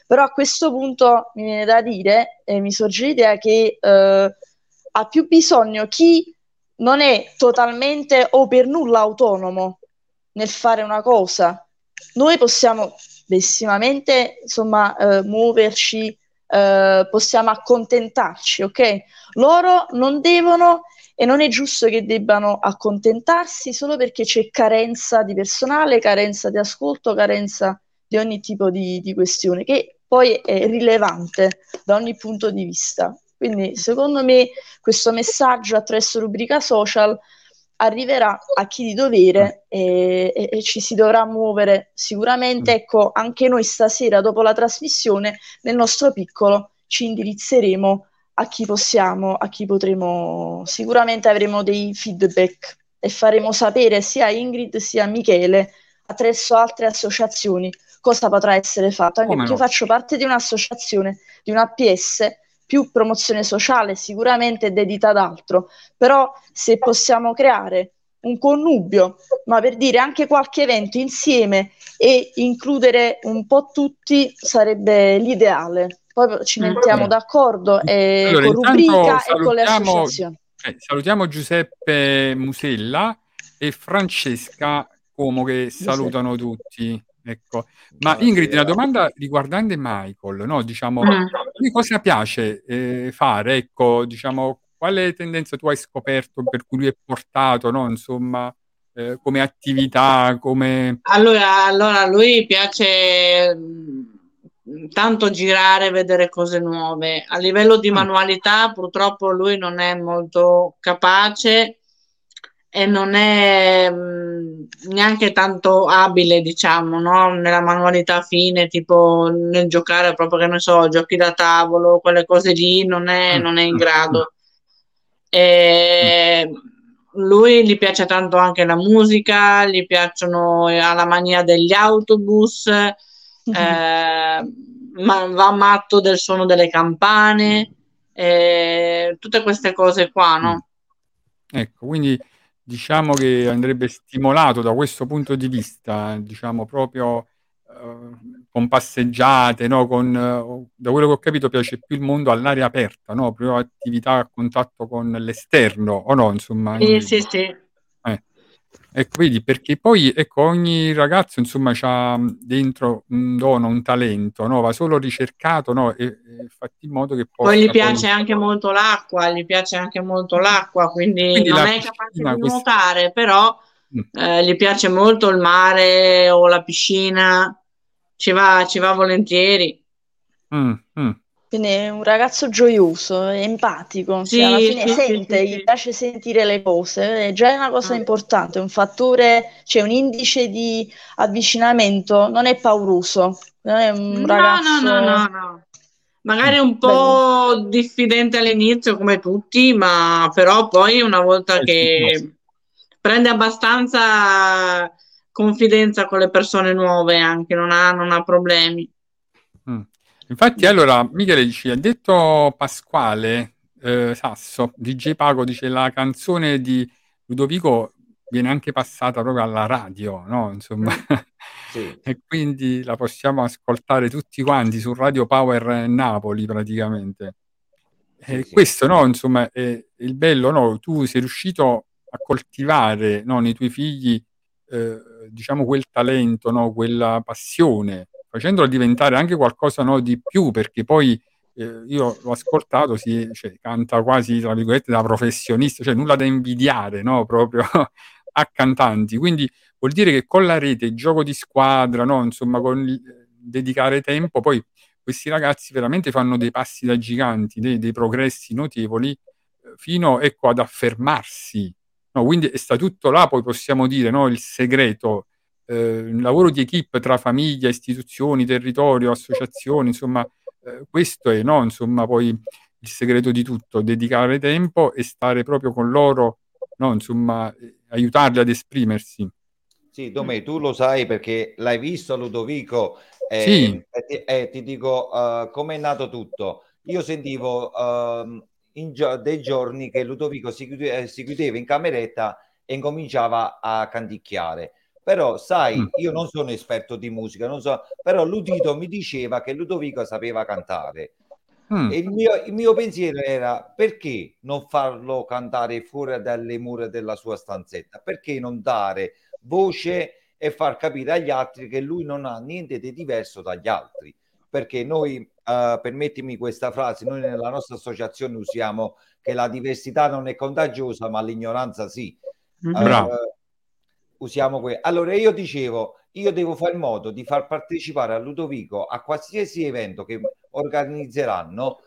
Però a questo punto mi viene da dire, e mi sorge l'idea che eh, ha più bisogno chi non è totalmente o per nulla autonomo nel fare una cosa. Noi possiamo bessimamente, insomma, eh, muoverci, eh, possiamo accontentarci, ok? Loro non devono e non è giusto che debbano accontentarsi solo perché c'è carenza di personale, carenza di ascolto, carenza di ogni tipo di, di questione, che poi è rilevante da ogni punto di vista. Quindi, secondo me, questo messaggio attraverso rubrica social arriverà a chi di dovere e, e- e ci si dovrà muovere sicuramente. Ecco, anche noi stasera, dopo la trasmissione, nel nostro piccolo, ci indirizzeremo a chi possiamo, a chi potremo. Sicuramente avremo dei feedback e faremo sapere sia a Ingrid sia a Michele attraverso altre associazioni cosa potrà essere fatto. Anche Come perché no? io faccio parte di un'associazione, di una APS, più promozione sociale, sicuramente dedita ad altro, però se possiamo creare un connubio, ma per dire anche qualche evento insieme e includere un po' tutti sarebbe l'ideale. Poi ci mettiamo Mm. d'accordo eh, Allora, con rubrica e con le salutiamo- associazioni. Eh, salutiamo Giuseppe Musella e Francesca Como che salutano tutti. Ecco. Ma. Ingrid, una domanda riguardante Michael, no? Diciamo, Mm. di cosa piace eh, fare? Ecco, diciamo, quale tendenza tu hai scoperto per cui lui è portato, no? Insomma, eh, come attività, come... Allora, allora, a lui piace mh, tanto girare, vedere cose nuove. A livello di Mm. manualità, purtroppo lui non è molto capace e non è mh, neanche tanto abile, diciamo, no? Nella manualità fine, tipo nel giocare proprio, che ne so, giochi da tavolo, quelle cose lì, non è, Mm, non è in mm, grado. E lui gli piace tanto anche la musica, gli piacciono, ha la mania degli autobus, eh, ma va matto del suono delle campane, eh, tutte queste cose qua, no? Ecco, quindi diciamo che andrebbe stimolato da questo punto di vista, diciamo proprio eh, con passeggiate, no? Con, eh, da quello che ho capito piace più il mondo all'aria aperta, no? Proprio attività a contatto con l'esterno, o no? Insomma, Sì, in- sì, sì. Ecco, vedi, perché poi ecco, ogni ragazzo insomma ha dentro un dono, un talento, no? Va solo ricercato, no? E, e fatti in modo che possa Poi gli poi- piace anche molto l'acqua, gli piace anche molto l'acqua, quindi, Quindi non la è capace di questo- nuotare, però Mm. eh, gli piace molto il mare o la piscina, ci va, ci va volentieri. Mm, mm. Quindi è un ragazzo gioioso, è empatico, Sì, cioè alla fine sì, sì, sente, sì, gli piace sentire le cose, è già una cosa Ah. importante, un fattore, c'è un indice di avvicinamento, non è pauroso, non è un No, ragazzo... no, no, no, no. Magari un po' diffidente all'inizio come tutti, ma però poi una volta Eh, che prende abbastanza confidenza con le persone nuove anche, non ha, non ha problemi. Infatti, allora, Michele ci ha detto Pasquale eh, Sasso, DJ Pago, dice la canzone di Ludovico viene anche passata proprio alla radio, no? Insomma, Sì. e quindi la possiamo ascoltare tutti quanti su Radio Power Napoli praticamente. E Sì, sì. questo, no, insomma, è il bello, no? Tu sei riuscito a coltivare, no, nei tuoi figli, eh, diciamo, quel talento, no, quella passione, facendolo diventare anche qualcosa, no, di più, perché poi eh, io l'ho ascoltato, si, cioè, canta quasi, tra virgolette, da professionista, cioè nulla da invidiare, no, proprio a cantanti. Quindi vuol dire che con la rete, il gioco di squadra, no, insomma, con il- dedicare tempo, poi questi ragazzi veramente fanno dei passi da giganti, dei, dei progressi notevoli eh, fino ecco, ad affermarsi. No, quindi sta tutto là, poi possiamo dire no, il segreto, eh, il lavoro di equip tra famiglia, istituzioni, territorio, associazioni, insomma, eh, questo è no, insomma, poi il segreto di tutto, dedicare tempo e stare proprio con loro, no, insomma, eh, aiutarli ad esprimersi. Sì, Domè, tu lo sai perché l'hai visto Ludovico eh, Sì. e ti, eh, ti dico uh, come è nato tutto. Io sentivo in gio- dei giorni che Ludovico si, chiude- eh, si chiudeva in cameretta e incominciava a canticchiare. Però, sai, Mm. io non sono esperto di musica, non so, però l'udito mi diceva che Ludovico sapeva cantare. Mm. E il mio, il mio pensiero era perché non farlo cantare fuori dalle mura della sua stanzetta? Perché non dare voce e far capire agli altri che lui non ha niente di diverso dagli altri? Perché noi, eh, permettimi questa frase, noi nella nostra associazione usiamo che la diversità non è contagiosa, ma l'ignoranza sì. Mhm. Bravo. Usiamo que- allora io dicevo io devo fare in modo di far partecipare a Ludovico a qualsiasi evento che organizzeranno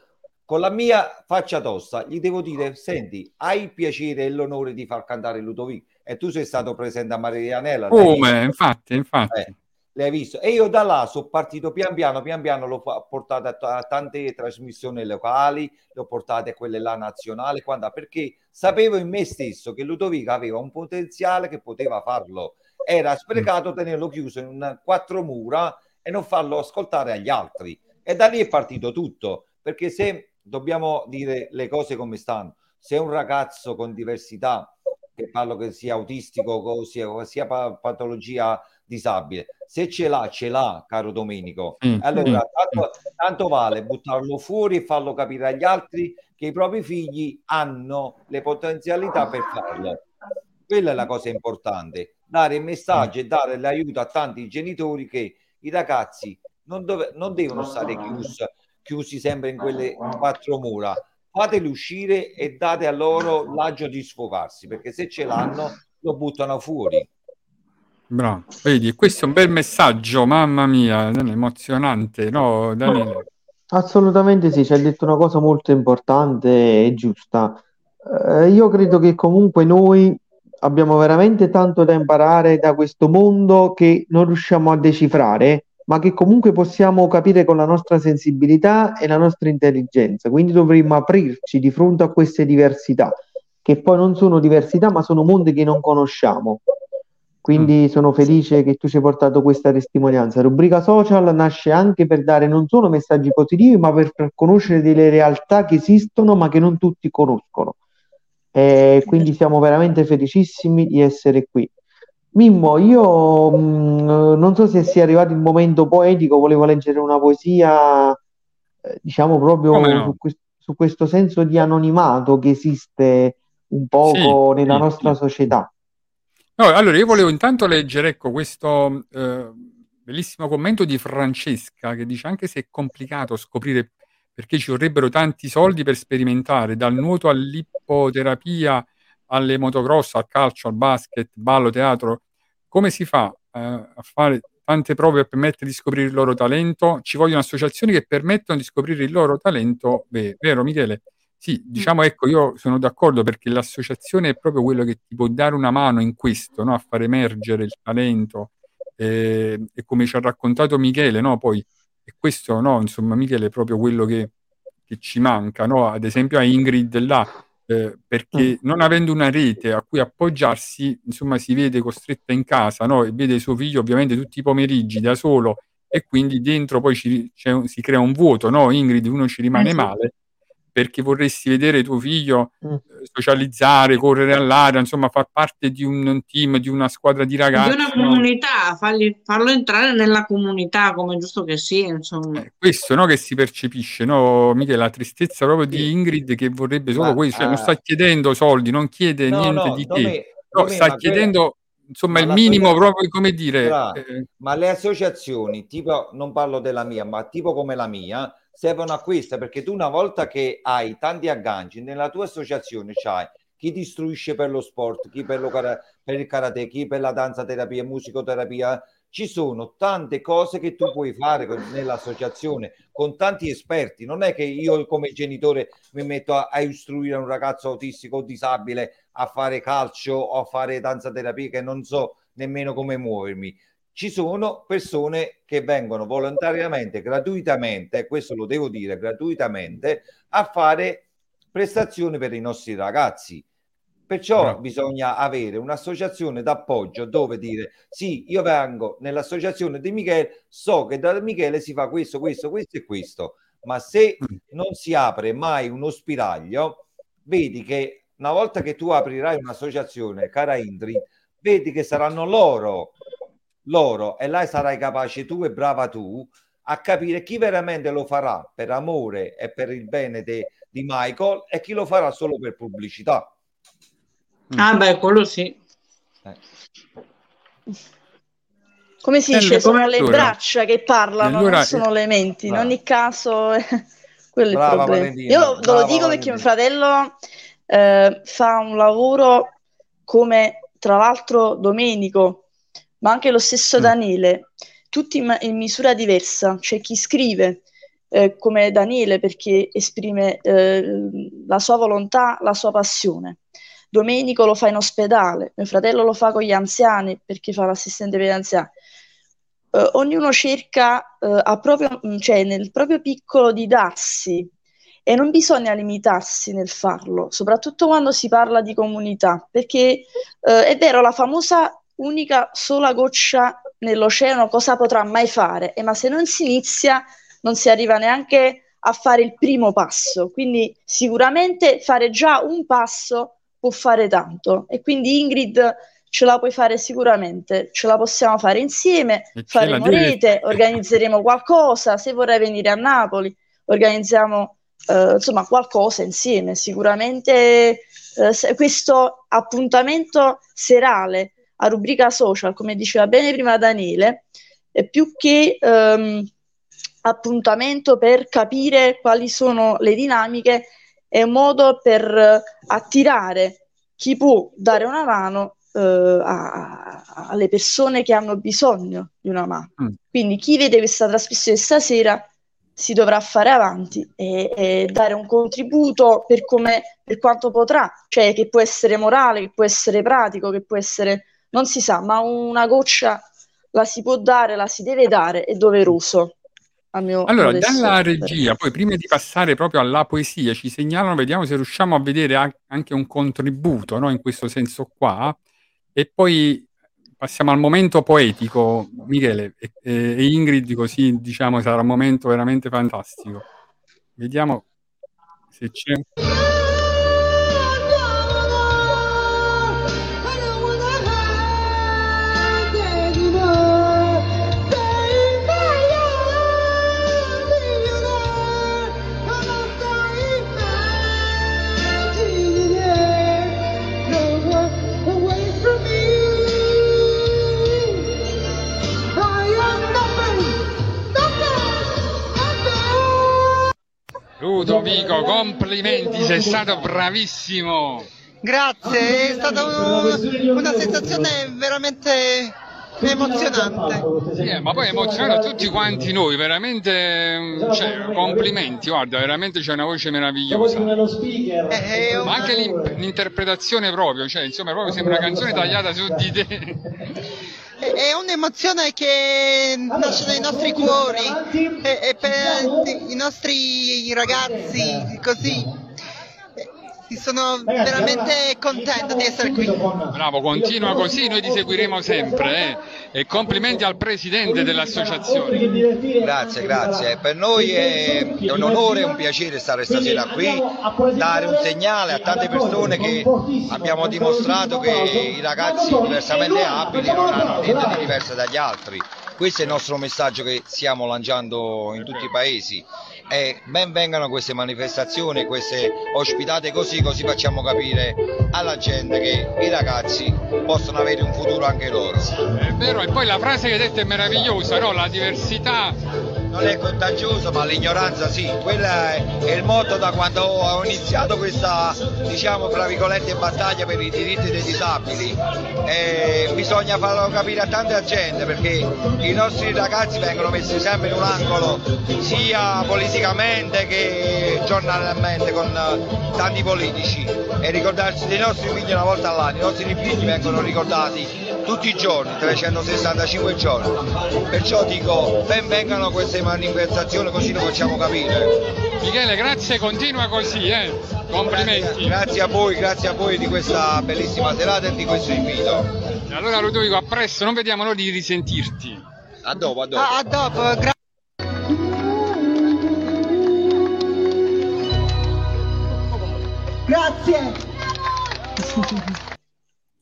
con la mia faccia tosta gli devo dire senti hai il piacere e l'onore di far cantare Ludovico e tu sei stato presente a Marianella Come? Infatti, infatti. Eh, l'hai visto? E io da là sono partito pian piano pian piano l'ho portato a, t- a tante trasmissioni locali le ho portate a quelle là nazionali quando, perché sapevo in me stesso che Ludovico aveva un potenziale che poteva farlo. Era sprecato tenerlo chiuso in un quattro mura e non farlo ascoltare agli altri. E da lì è partito tutto perché se dobbiamo dire le cose come stanno se un ragazzo con diversità che parlo che sia autistico o sia, sia pa- patologia disabile. Se ce l'ha, ce l'ha, caro Domenico. Sì, Allora, sì, tanto, tanto vale buttarlo fuori e farlo capire agli altri che i propri figli hanno le potenzialità per farlo. Quella è la cosa importante, dare il messaggio e dare l'aiuto a tanti genitori che i ragazzi non, dove- non devono stare chiusi, chiusi sempre in quelle quattro mura, fateli uscire e date a loro l'agio di sfogarsi, perché se ce l'hanno lo buttano fuori. Bravo, vedi, questo è un bel messaggio, mamma mia, emozionante, no, Daniele? Assolutamente sì, ci hai detto una cosa molto importante e giusta. Eh, io credo che comunque noi abbiamo veramente tanto da imparare da questo mondo che non riusciamo a decifrare, ma che comunque possiamo capire con la nostra sensibilità e la nostra intelligenza. Quindi dovremmo aprirci di fronte a queste diversità, che poi non sono diversità, ma sono mondi che non conosciamo. Quindi sono felice che tu ci hai portato questa testimonianza. Rubrica social nasce anche per dare non solo messaggi positivi, ma per far conoscere delle realtà che esistono, ma che non tutti conoscono. E quindi siamo veramente felicissimi di essere qui. Mimmo, io mh, non so se sia arrivato il momento poetico, volevo leggere una poesia, eh, diciamo proprio no? su, su questo senso di anonimato che esiste un poco Sì, nella sì, nostra sì. società. No, allora io volevo intanto leggere, ecco, questo eh, bellissimo commento di Francesca che dice anche se è complicato scoprire perché ci vorrebbero tanti soldi per sperimentare, dal nuoto all'ippoterapia, alle motocross, al calcio, al basket, ballo, teatro, come si fa eh, a fare tante prove per permettere di scoprire il loro talento? Ci vogliono associazioni che permettono di scoprire il loro talento, Ve- vero Michele? Sì, diciamo ecco, io sono d'accordo perché l'associazione è proprio quello che ti può dare una mano in questo, no? a far emergere il talento. eh, e come ci ha raccontato Michele, no? Poi, e questo, no? Insomma, Michele è proprio quello che, che ci manca, no? Ad esempio a Ingrid là, eh, perché non avendo una rete a cui appoggiarsi, insomma, si vede costretta in casa, no? E vede suo figlio ovviamente tutti i pomeriggi da solo e quindi dentro poi ci- un- si crea un vuoto, no? Ingrid, uno ci rimane Eh male perché vorresti vedere tuo figlio Mm. eh, socializzare, correre all'aria, insomma, far parte di un team, di una squadra di Di ragazzi. una no? comunità, fargli- farlo entrare nella comunità, come è giusto che sia, insomma. Eh, questo no, che si percepisce, no, Michele, la tristezza proprio di Ingrid che vorrebbe solo Ma, questo, cioè non eh, sta chiedendo soldi, non chiede No, niente no, di Dome- te, no, Dome, sta chiedendo insomma ma il minimo proprio come dire, eh, ma le associazioni, tipo, non parlo della mia, ma tipo come la mia, servono a questo perché tu una volta che hai tanti agganci nella tua associazione c'hai chi ti istruisce per lo sport, chi per, lo per il karate, chi per la danza terapia, musicoterapia, ci sono tante cose che tu puoi fare con- nell'associazione con tanti esperti. Non è che io come genitore mi metto a, a istruire un ragazzo autistico o disabile a fare calcio o a fare danza terapia che non so nemmeno come muovermi. Ci sono persone che vengono volontariamente, gratuitamente, questo lo devo dire, gratuitamente, a fare prestazioni per i nostri ragazzi. Perciò Bravo. bisogna avere un'associazione d'appoggio dove dire sì, io vengo nell'associazione di Michele, so che da Michele si fa questo, questo, questo e questo, ma se Mm. non si apre mai uno spiraglio, vedi che una volta che tu aprirai un'associazione, cara Indri, vedi che saranno loro, loro, e là sarai capace tu e brava tu a capire chi veramente lo farà per amore e per il bene de- di Michael e chi lo farà solo per pubblicità. Ah, beh, quello sì. Eh. Come si E dice, sono le braccia che parlano, non sono le menti. In Brava. ogni caso, quello è il Brava, problema. Valentina, Io lo, ve lo brava, dico perché mio fratello eh, fa un lavoro come, tra l'altro, Domenico, ma anche lo stesso Mm. Daniele, tutti in, in misura diversa. C'è chi scrive eh, come Daniele perché esprime eh, la sua volontà, la sua passione. Domenico lo fa in ospedale, mio fratello lo fa con gli anziani perché fa l'assistente per gli anziani. Eh, ognuno cerca eh, a proprio, cioè nel proprio piccolo di darsi e non bisogna limitarsi nel farlo, soprattutto quando si parla di comunità, perché eh, è vero, la famosa unica sola goccia nell'oceano cosa potrà mai fare? Eh, ma se non si inizia non si arriva neanche a fare il primo passo, quindi sicuramente fare già un passo può fare tanto. E quindi Ingrid ce la puoi fare sicuramente, ce la possiamo fare insieme, E faremo rete, organizzeremo qualcosa, se vorrai venire a Napoli organizziamo eh, insomma qualcosa insieme, sicuramente eh, questo appuntamento serale a rubrica social, come diceva bene prima Daniele, è più che ehm, appuntamento per capire quali sono le dinamiche è un modo per attirare chi può dare una mano eh, a- a- alle persone che hanno bisogno di una mano. Mm. Quindi chi vede questa trasmissione stasera si dovrà fare avanti e, e dare un contributo per, come, per quanto potrà, cioè che può essere morale, che può essere pratico, che può essere, non si sa, ma una goccia la si può dare, la si deve dare, è doveroso. Allora, dalla regia, poi prima di passare proprio alla poesia, ci segnalano, vediamo se riusciamo a vedere anche un contributo, no, in questo senso qua, e poi passiamo al momento poetico, Michele e- e Ingrid, così diciamo sarà un momento veramente fantastico. Vediamo se c'è. Ludovico, complimenti, sei stato bravissimo. Grazie, è stata un- una sensazione veramente emozionante. Eh, ma poi emozionato tutti quanti noi, veramente, mm, cioè, complimenti, guarda, veramente c'è una voce meravigliosa. Ma una- anche l'im- l'interpretazione proprio, cioè, insomma, proprio sembra una canzone tagliata su di te. È- un'emozione che nasce dai nostri cuori e, e per i nostri ragazzi così. Eh, Sono veramente contenta di essere qui. Bravo, continua così, noi ti seguiremo sempre. eh. E complimenti al presidente dell'associazione. Grazie, grazie. Per noi è è un onore e un piacere stare stasera qui, dare un segnale a tante persone che abbiamo dimostrato che i ragazzi diversamente abili non hanno niente di diverso dagli altri. Questo è il nostro messaggio che stiamo lanciando in tutti i paesi. E ben vengano queste manifestazioni, queste ospitate così, così facciamo capire alla gente che i ragazzi possono avere un futuro anche loro. È vero, e poi la frase che hai detto è meravigliosa, no? La diversità. Non è contagioso, ma l'ignoranza sì, quella è, il motto da quando ho iniziato questa, diciamo, tra virgolette, battaglia per i diritti dei disabili. E bisogna farlo capire a tanta gente perché i nostri ragazzi vengono messi sempre in un angolo, sia politicamente che giornalmente con eh, tanti politici. E ricordarsi dei nostri figli una volta all'anno, i nostri figli vengono ricordati tutti i giorni, 365 giorni. Perciò dico, ben vengano queste manifestazioni così lo facciamo capire. Michele, grazie, continua così, eh. Complimenti. Grazie a voi, grazie a voi di questa bellissima serata e di questo invito. Allora Ludovico, a presto, non vediamo l'ora di risentirti. A dopo, a dopo. A, a dopo, grazie. Grazie.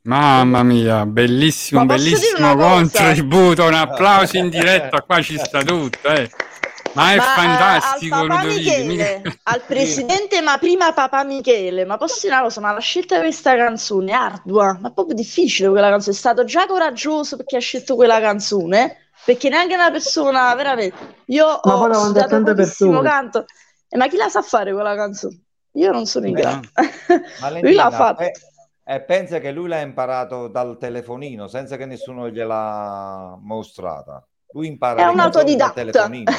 Mamma mia, bellissimo, Ma bellissimo contributo, un applauso in diretta, qua ci sta tutto, eh. Ma è Ma, eh, fantastico al papà. Michele, al presidente, ma prima papà Michele, ma posso dire una cosa, ma la scelta di questa canzone è ardua, ma è proprio difficile quella canzone, è stato già coraggioso perché ha scelto quella canzone, perché neanche una persona, veramente, io Ma ho studiato persone. canto, eh, ma chi la sa fare quella canzone? Io non sono in grado. Lui l'ha fatta. eh, eh, pensa che lui l'ha imparato dal telefonino senza che nessuno gliel'ha mostrata. Lui impara È un autodidatta. telefonino.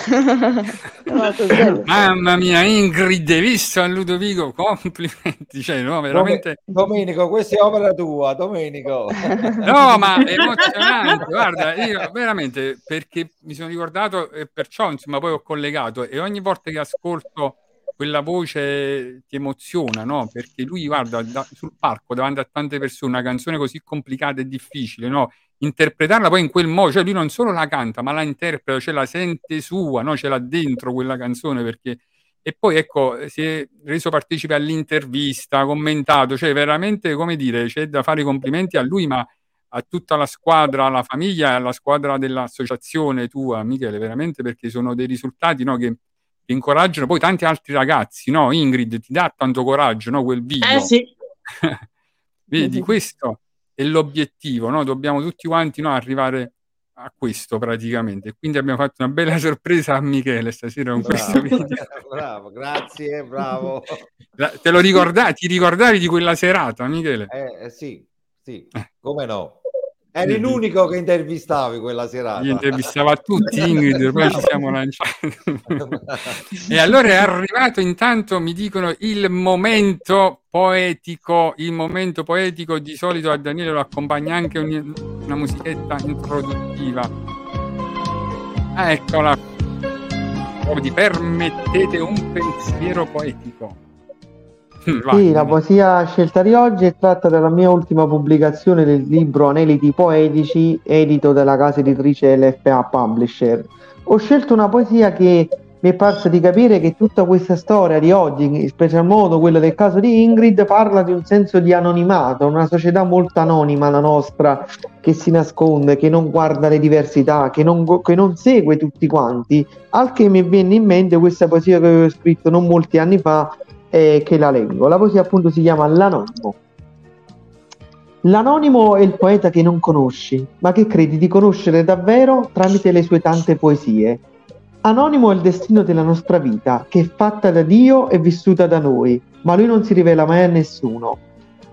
Mamma mia, Ingrid, hai visto a Ludovico? Complimenti, cioè, no, veramente... Domenico, questa è opera tua, Domenico. No, ma è emozionante, guarda, io veramente, perché mi sono ricordato e perciò, insomma, poi ho collegato e ogni volta che ascolto quella voce ti emoziona, no? Perché lui, guarda, da- sul palco, davanti a tante persone, una canzone così complicata e difficile, no? Interpretarla poi in quel modo, cioè lui non solo la canta, ma la interpreta, cioè la sente sua, no? Ce l'ha dentro quella canzone perché... E poi ecco, si è reso partecipe all'intervista, commentato, cioè veramente, come dire, c'è da fare i complimenti a lui, ma a tutta la squadra, alla famiglia alla squadra dell'associazione tua, Michele, veramente perché sono dei risultati no, che incoraggiano poi tanti altri ragazzi, no? Ingrid ti dà tanto coraggio, no? Quel video. Eh sì, Vedi, questo è l'obiettivo, no? Dobbiamo tutti quanti no, arrivare a questo praticamente. Quindi abbiamo fatto una bella sorpresa a Michele stasera con questo Bravo, video. bravo, grazie, bravo. La- Te lo ricordavi? Ti ricordavi di quella serata, Michele? Eh, eh, sì, sì, come no? Eri Vedi? l'unico che intervistavi quella serata. Gli intervistava tutti Ingrid, poi ci siamo lanciati. e allora è arrivato intanto, mi dicono, il momento poetico, il momento poetico di solito a Daniele lo accompagna anche un- una musichetta introduttiva. Ah, eccola. Quindi permettete un pensiero poetico. Vai. Sì, la poesia scelta di oggi è tratta dalla mia ultima pubblicazione del libro Aneliti Poetici, edito dalla casa editrice LFA Publisher. Ho scelto una poesia che mi è parsa di capire che tutta questa storia di oggi, in special modo quella del caso di Ingrid, parla di un senso di anonimato, una società molto anonima la nostra, che si nasconde, che non guarda le diversità, che non, che non segue tutti quanti. Al che mi venne in mente questa poesia che avevo scritto non molti anni fa eh, che la leggo. La poesia appunto si chiama L'Anonimo. L'anonimo è il poeta che non conosci, ma che credi di conoscere davvero tramite le sue tante poesie. Anonimo è il destino della nostra vita, che è fatta da Dio e vissuta da noi, ma lui non si rivela mai a nessuno.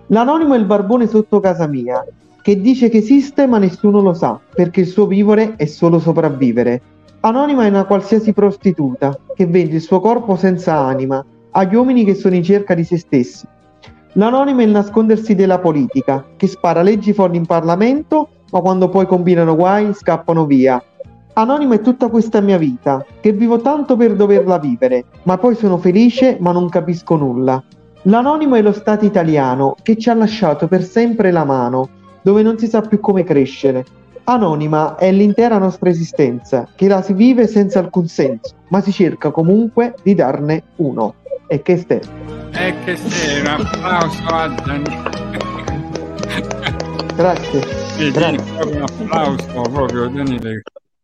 L'anonimo è il barbone sotto casa mia, che dice che esiste ma nessuno lo sa, perché il suo vivere è solo sopravvivere. Anonima è una qualsiasi prostituta, che vende il suo corpo senza anima, agli uomini che sono in cerca di se stessi. L'anonimo è il nascondersi della politica, che spara leggi fuori in Parlamento, ma quando poi combinano guai scappano via. Anonimo è tutta questa mia vita, che vivo tanto per doverla vivere, ma poi sono felice ma non capisco nulla. L'anonimo è lo Stato italiano, che ci ha lasciato per sempre la mano, dove non si sa più come crescere. Anonima è l'intera nostra esistenza, che la si vive senza alcun senso, ma si cerca comunque di darne uno. E che ste? E che sei, un applauso a Daniele. Grazie. Vedi, Grazie. proprio un applauso proprio Daniele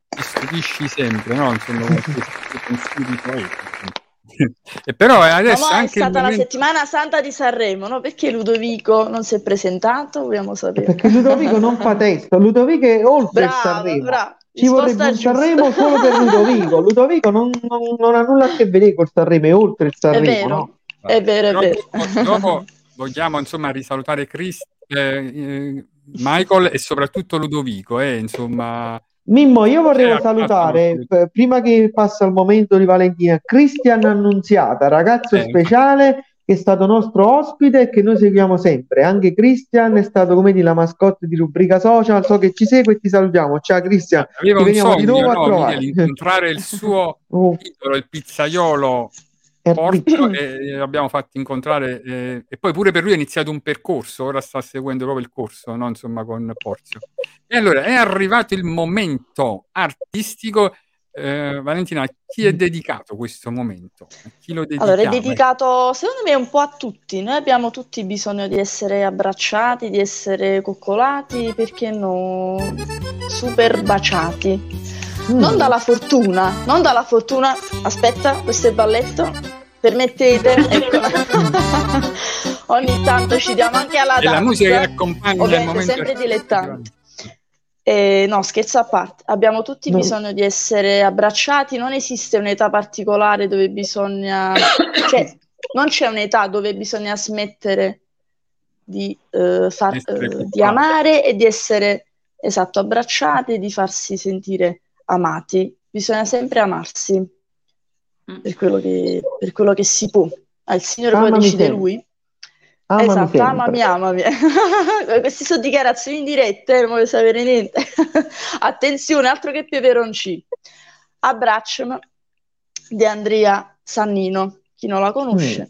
ti stupisci sempre no? Insomma, pensieri poetici. e però Ma adesso mo è stata la momento- settimana santa di Sanremo, no? Perché Ludovico non si è presentato? Vogliamo sapere. Perché Ludovico non fa testo, Ludovico è oltre Bravo, Sanremo. bravo. Ci vorrebbe un. Sanremo solo per Ludovico. Ludovico non, non- non ha nulla a che vedere col Sanremo, è oltre il È Sanremo. vero, no? è vero, è vero. dopo, dopo vogliamo insomma risalutare Chris, eh, eh, Michael e soprattutto Ludovico eh, insomma Mimmo, io vorrei Eh, salutare, p- prima che passa il momento di Valentina, Cristian Annunziata, ragazzo Eh. speciale che è stato nostro ospite e che noi seguiamo sempre. Anche Cristian è stato, come dire, la mascotte di rubrica social. So che ci segue e ti salutiamo. Ciao Cristian, aveva ti veniamo di sogno nuovo a no, trovare. Michele, incontrare il suo Oh, idolo il pizzaiolo Porzio e e l'abbiamo fatto incontrare eh, e poi pure per lui è iniziato un percorso, ora sta seguendo proprio il corso, no? insomma con Porzio. E allora è arrivato il momento artistico. Eh, Valentina, a chi è dedicato questo momento? A chi lo dedichiamo? Allora, è dedicato secondo me un po' a tutti. Noi abbiamo tutti bisogno di essere abbracciati, di essere coccolati, perché no? Super baciati. Mm. Non dalla fortuna, non dalla fortuna. Aspetta, questo è balletto. Permettete, ecco. Ogni tanto ci diamo anche alla E la danza. musica che accompagna il momento sempre artistico. Eh, no, scherzo a parte, abbiamo tutti No. bisogno di essere abbracciati, non esiste un'età particolare dove bisogna, cioè non c'è un'età dove bisogna smettere di, eh, far- eh, di amare e di essere esatto, abbracciati e di farsi sentire amati. Bisogna sempre amarsi per quello che, per quello che si può. Ah, il Signore poi decide sempre. lui. Amami esatto, sempre. amami, amami. Queste sono dichiarazioni eh, non voglio sapere niente. Attenzione, altro che peperoncino. Abbracciami di Andrea Sannino, chi non la conosce,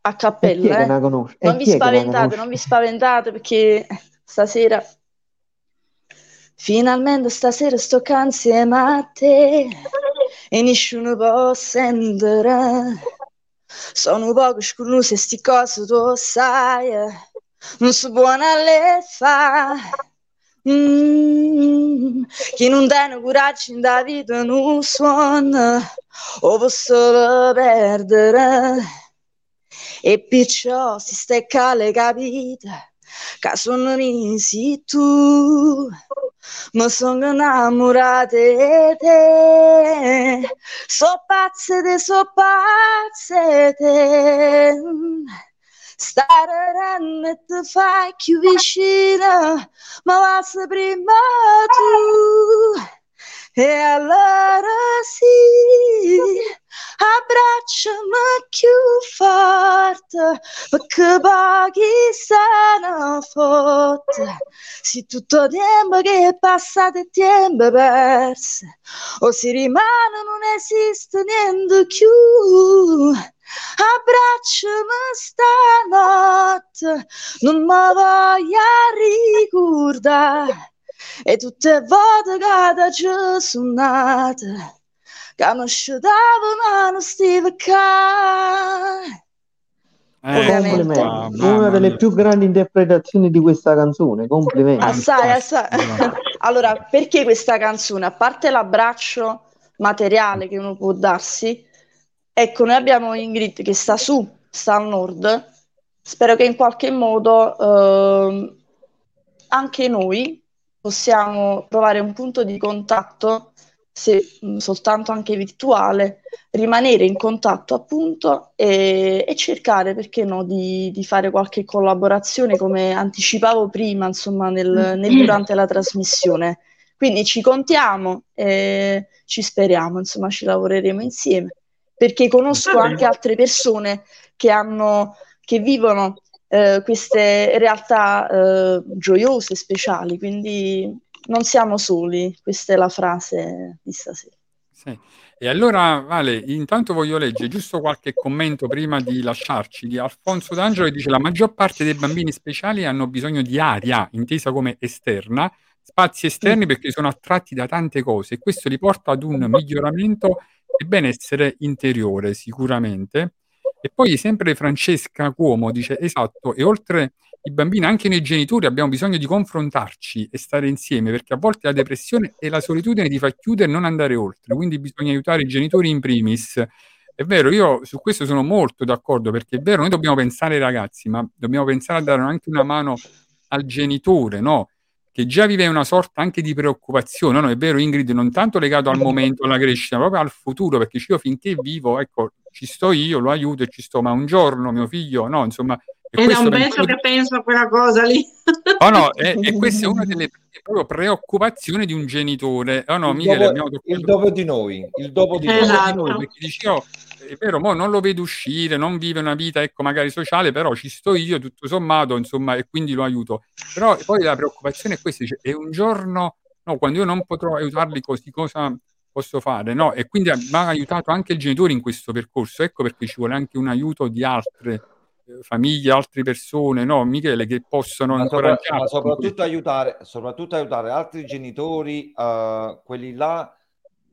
a chi è cappella. eh. conosce? E Non vi spaventate, non vi spaventate perché stasera, finalmente stasera sto insieme a te e nessuno può sentire. Sono poco scurnosa e sti cose tu sai, non si può le fa. Mm, chi non tiene coraggio in vita non suona, o posso perdere. E perciò si stecca le capite, che sono risi tu. Mi sono innamorata di te, so pazze te, so pazze te. Stare e ti fai più vicina, ma va prima tu. E allora sì, abbracciami più forte, perché pochi sono forte. Se tutto il tempo che è passato è tempo perso, o si rimane non esiste niente più. Abbracciami stanotte, non mi voglio ricordare. E tutte le volte che ci sono nata, che mi sciudavo ma non stivo qua. Eh. Complimenti. mamma Una delle più grandi interpretazioni di questa canzone. Complimenti. Assai, assai. Allora, perché questa canzone? A parte l'abbraccio materiale che uno può darsi, ecco, noi abbiamo Ingrid che sta su, sta al nord. Spero che in qualche modo ehm, anche noi possiamo trovare un punto di contatto, se mh, soltanto anche virtuale, rimanere in contatto appunto e, e cercare, perché no, di, di fare qualche collaborazione come anticipavo prima, insomma, nel, nel- durante la trasmissione. Quindi ci contiamo e ci speriamo, insomma, ci lavoreremo insieme, perché conosco anche altre persone che hanno, che vivono eh, queste realtà eh, gioiose, speciali, quindi non siamo soli, questa è la frase di stasera. Sì. E allora, Vale, intanto voglio leggere giusto qualche commento prima di lasciarci di Alfonso D'Angelo che dice la maggior parte dei bambini speciali hanno bisogno di aria, intesa come esterna, spazi esterni perché sono attratti da tante cose e questo li porta ad un miglioramento e benessere interiore sicuramente. E poi sempre Francesca Cuomo dice esatto, e oltre i bambini, anche noi genitori abbiamo bisogno di confrontarci e stare insieme perché a volte la depressione e la solitudine ti fa chiudere e non andare oltre, quindi bisogna aiutare i genitori in primis. È vero, io su questo sono molto d'accordo perché è vero, noi dobbiamo pensare ai ragazzi, ma dobbiamo pensare a dare anche una mano al genitore, no? Che già vive una sorta anche di preoccupazione, no? È vero, Ingrid, non tanto legato al momento, alla crescita, ma proprio al futuro, perché io finché vivo, ecco, ci sto io, lo aiuto e ci sto, ma un giorno mio figlio, no, insomma, e È un penso pezzo che penso a quella cosa lì. Oh no, e, e questa è una delle proprio preoccupazioni di un genitore. Oh no, il, Michele, dopo, abbiamo toccato il dopo di noi, il dopo di dopo Esatto. noi, perché dici, oh, è vero, mo non lo vedo uscire, non vive una vita, ecco, magari sociale, però ci sto io, tutto sommato, insomma, e quindi lo aiuto. Però poi la preoccupazione è questa, dice, e un giorno, no, quando io non potrò aiutarli così, cosa posso fare? No, e quindi mi ha aiutato anche il genitore in questo percorso, ecco perché ci vuole anche un aiuto di altre eh, famiglie, altre persone, no, Michele, che possono Ma, sopra- incoraggiarti. ma soprattutto aiutare, soprattutto aiutare altri genitori, eh, quelli là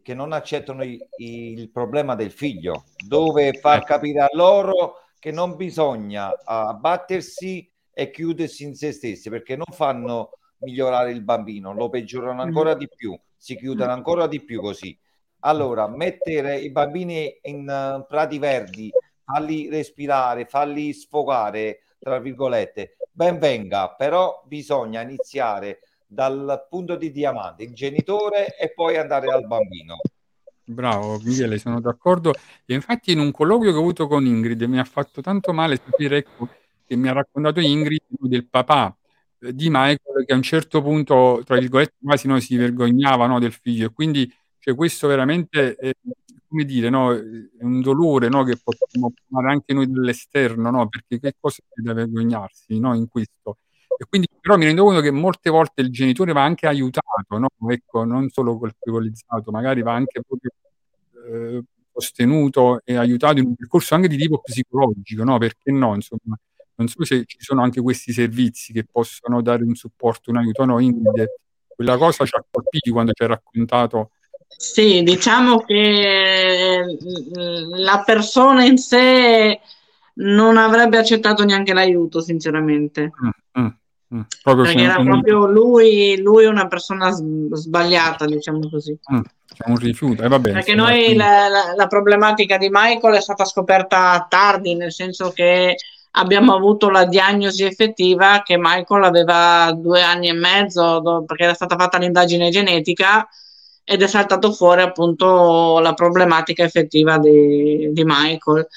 che non accettano i- il problema del figlio, dove far Eh. capire a loro che non bisogna eh, abbattersi e chiudersi in se stessi, perché non fanno migliorare il bambino, lo peggiorano ancora di più, si chiudono ancora di più così. Allora, mettere i bambini in eh, prati verdi, farli respirare, farli sfogare, tra virgolette, ben venga, però bisogna iniziare dal punto di diamante, il genitore e poi andare al bambino. Bravo Michele, sono d'accordo. E infatti in un colloquio che ho avuto con Ingrid mi ha fatto tanto male sapere ecco, che mi ha raccontato Ingrid del papà eh, di Michael che a un certo punto, tra virgolette, quasi no, si vergognava no, del figlio. E quindi cioè, questo veramente è, come dire, no, è un dolore no, che possiamo provare anche noi dall'esterno, no? perché che cosa c'è da vergognarsi no, in questo? E quindi però mi rendo conto che molte volte il genitore va anche aiutato, no? Ecco, non solo colpevolizzato, magari va anche proprio eh, sostenuto e aiutato in un percorso anche di tipo psicologico, no? Perché no? Insomma, non so se ci sono anche questi servizi che possono dare un supporto, un aiuto. No, Ingrid, quella cosa ci ha colpiti quando ci ha raccontato. Sì, diciamo che mm, la persona in sé non avrebbe accettato neanche l'aiuto, sinceramente. Mm, mm, mm. Perché era proprio lui, lui una persona sbagliata, diciamo così. mm, c'è un rifiuto. E vabbè, Perché noi la, la- la problematica di Michael è stata scoperta tardi, nel senso che abbiamo avuto la diagnosi effettiva che Michael aveva due anni e mezzo do- perché era stata fatta l'indagine genetica ed è saltato fuori appunto la problematica effettiva di, di Michael.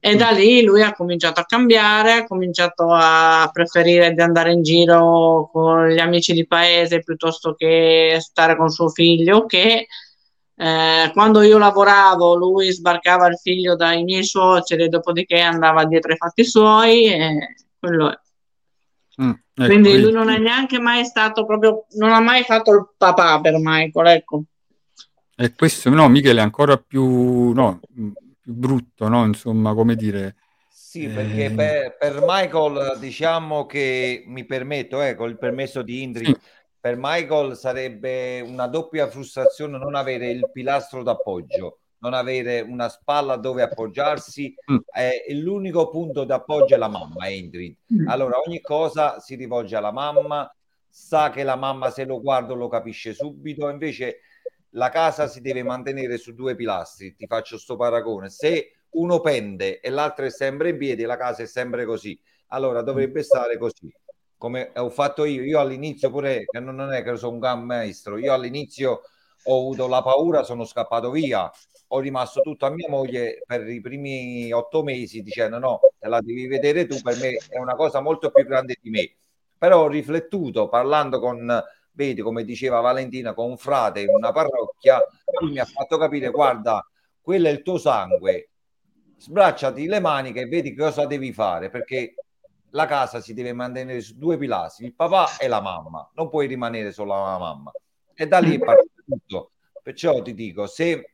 E da lì lui ha cominciato a cambiare, ha cominciato a preferire di andare in giro con gli amici di paese piuttosto che stare con suo figlio, che eh, quando io lavoravo lui sbarcava il figlio dai miei suoceri, dopodiché andava dietro ai fatti suoi e quello è. Mm, ecco, Quindi lui non è neanche mai stato proprio, non ha mai fatto il papà per Michael, ecco. E questo no, Michele, è ancora più, no, mh, più brutto, no? Insomma, come dire. Sì, perché eh, per, per Michael diciamo che mi permetto, eh, con il permesso di Indri, Sì. per Michael sarebbe una doppia frustrazione non avere il pilastro d'appoggio, non avere una spalla dove appoggiarsi, Mm. eh, l'unico punto d'appoggio è la mamma, Indri. Allora ogni cosa si rivolge alla mamma, sa che la mamma se lo guarda lo capisce subito, invece la casa si deve mantenere su due pilastri. Ti faccio sto paragone. Se uno pende e l'altro è sempre in piedi, la casa è sempre così. Allora dovrebbe stare così. Come ho fatto io, io all'inizio pure, che non è che sono un gran maestro, io all'inizio ho avuto la paura, sono scappato via, ho rimasto tutto a mia moglie per i primi otto mesi dicendo no, te la devi vedere tu, per me è una cosa molto più grande di me. Però ho riflettuto parlando con, vedi come diceva Valentina, con un frate in una parrocchia, lui mi ha fatto capire, guarda, quello è il tuo sangue, sbracciati le maniche e vedi cosa devi fare, perché la casa si deve mantenere su due pilastri, il papà e la mamma, non puoi rimanere solo la mamma. E da lì è partito tutto. Perciò ti dico, se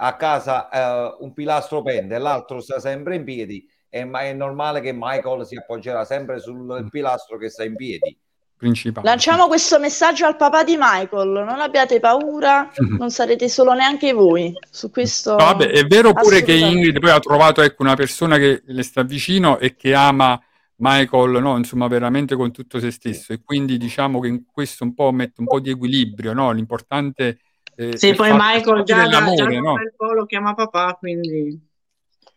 a casa eh, un pilastro pende e l'altro sta sempre in piedi, è, ma è normale che Michael si appoggerà sempre sul pilastro che sta in piedi. principale. Lanciamo questo messaggio al papà di Michael, non abbiate paura, non sarete solo neanche voi su questo. Vabbè, è vero pure che. Ingrid poi ha trovato ecco, una persona che le sta vicino e che ama Michael, no? Insomma, veramente con tutto se stesso. E quindi diciamo che in questo un po' mette un po' di equilibrio, no? L'importante eh, Sì, poi Michael già, da, già no? un po' lo chiama papà, quindi...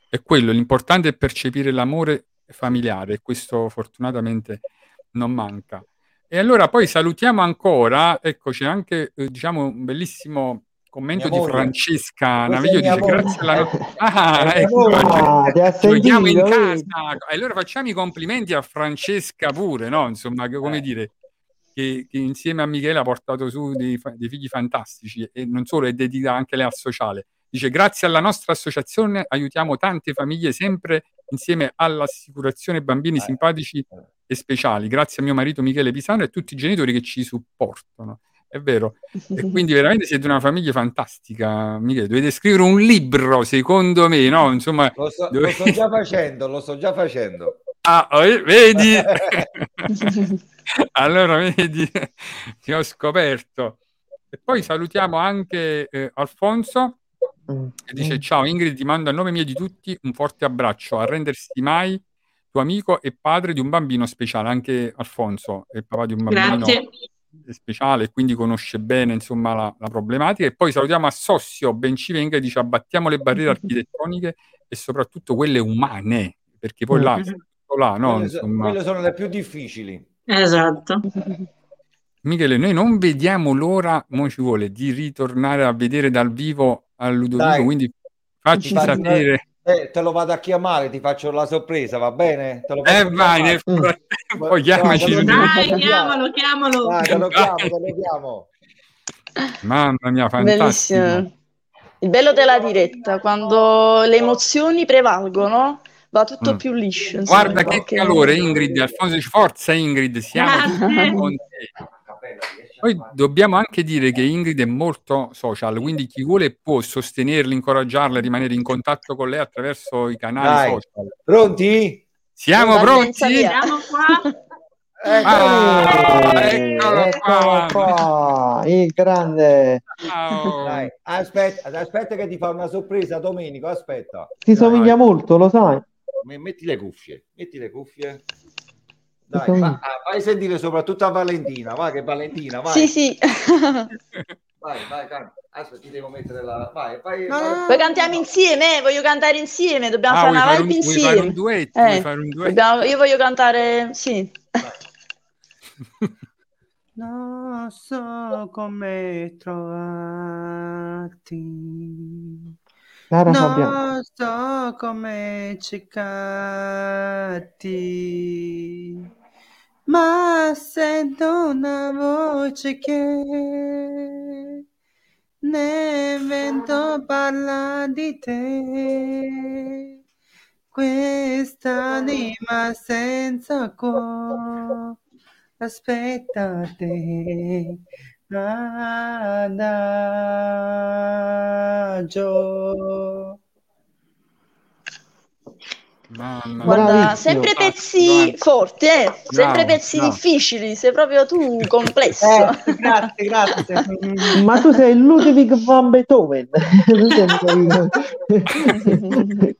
È quello, l'importante è percepire l'amore familiare e questo fortunatamente non manca. E allora poi salutiamo ancora, ecco c'è anche eh, diciamo un bellissimo commento di. Francesca Naviglio, dice grazie alla... Ah, ecco. Ah, ti ha giochiamo in casa. E allora facciamo i complimenti a Francesca pure, no? Insomma, come Eh. dire, che, che insieme a Michele ha portato su dei, dei figli fantastici e non solo, è dedita anche lei al sociale. Dice, grazie alla nostra associazione aiutiamo tante famiglie sempre insieme all'assicurazione bambini Eh. simpatici e speciali. Grazie a mio marito Michele Pisano e a tutti i genitori che ci supportano. È vero. E quindi veramente siete una famiglia fantastica, Michele. Dovete scrivere un libro, secondo me, no? Insomma, Lo, sto, dove- lo sto già facendo, lo sto già facendo. Ah, eh, vedi? allora, vedi, ti ho scoperto. E poi salutiamo anche eh, Alfonso, Mm. che dice ciao Ingrid, ti mando a nome mio e di tutti un forte abbraccio, a rendersi mai tuo amico e padre di un bambino speciale. Anche Alfonso è il papà di un bambino Grazie. speciale e quindi conosce bene insomma la, la problematica. E poi salutiamo a Sossio Bencivenga che dice abbattiamo le barriere architettoniche e soprattutto quelle umane, perché poi là, tutto là no? Quelle, so- Insomma, quelle sono le più difficili. Esatto. Michele, noi non vediamo l'ora, mo ci vuole, di ritornare a vedere dal vivo a Ludovico, Dai. quindi facci Ti faccio- sapere. Eh, te lo vado a chiamare, ti faccio la sorpresa, va bene? Te lo Eh vai, nel Mm. frattempo chiamaci. Dai, chiamalo, chiamalo. Dai, te lo chiamo, te lo chiamo. Mamma mia, fantastico. Bellissimo. Il bello della diretta, quando le emozioni prevalgono, va tutto Mm. più liscio. insomma, Guarda che qualche calore. Ingrid. Alfonso forza Ingrid, siamo Grazie. tutti con te. Poi dobbiamo anche dire che Ingrid è molto social, quindi chi vuole può sostenerla, incoraggiarla a rimanere in contatto con lei attraverso i canali Dai. social. Pronti? Siamo Partenza pronti? via. Siamo qua. Ecco. Ah, eccolo eccolo qua. qua, il grande. Ciao. Dai, aspetta, aspetta che ti fa una sorpresa, Domenico, aspetta. Ti somiglia molto, lo sai? Me- Metti le cuffie, metti le cuffie. Dai, somiglia. va- ah, vai a sentire soprattutto a Valentina, va che Valentina, vai. Sì, sì. Vai, vai, canta. Aspetta, ti devo mettere la... Vai, vai, No, vai. Poi cantiamo insieme, eh, voglio cantare insieme, dobbiamo Ah, fare una fare, vibe vuoi fare un insieme. duetto? Eh, fare un duetto? dobbiamo- io voglio cantare, sì. Non so come trovarti. Lara Fabiano. Non so come cercarti. Ma sento una voce che nel vento parla di te. Quest'anima senza cuore aspetta te. Na na na, Joe. Mamma Guarda, sempre Ah, pezzi forti, eh? Sempre pezzi bravo. difficili, sei proprio tu complesso. Eh, grazie, grazie. Ma tu sei Ludwig van Beethoven. Sei-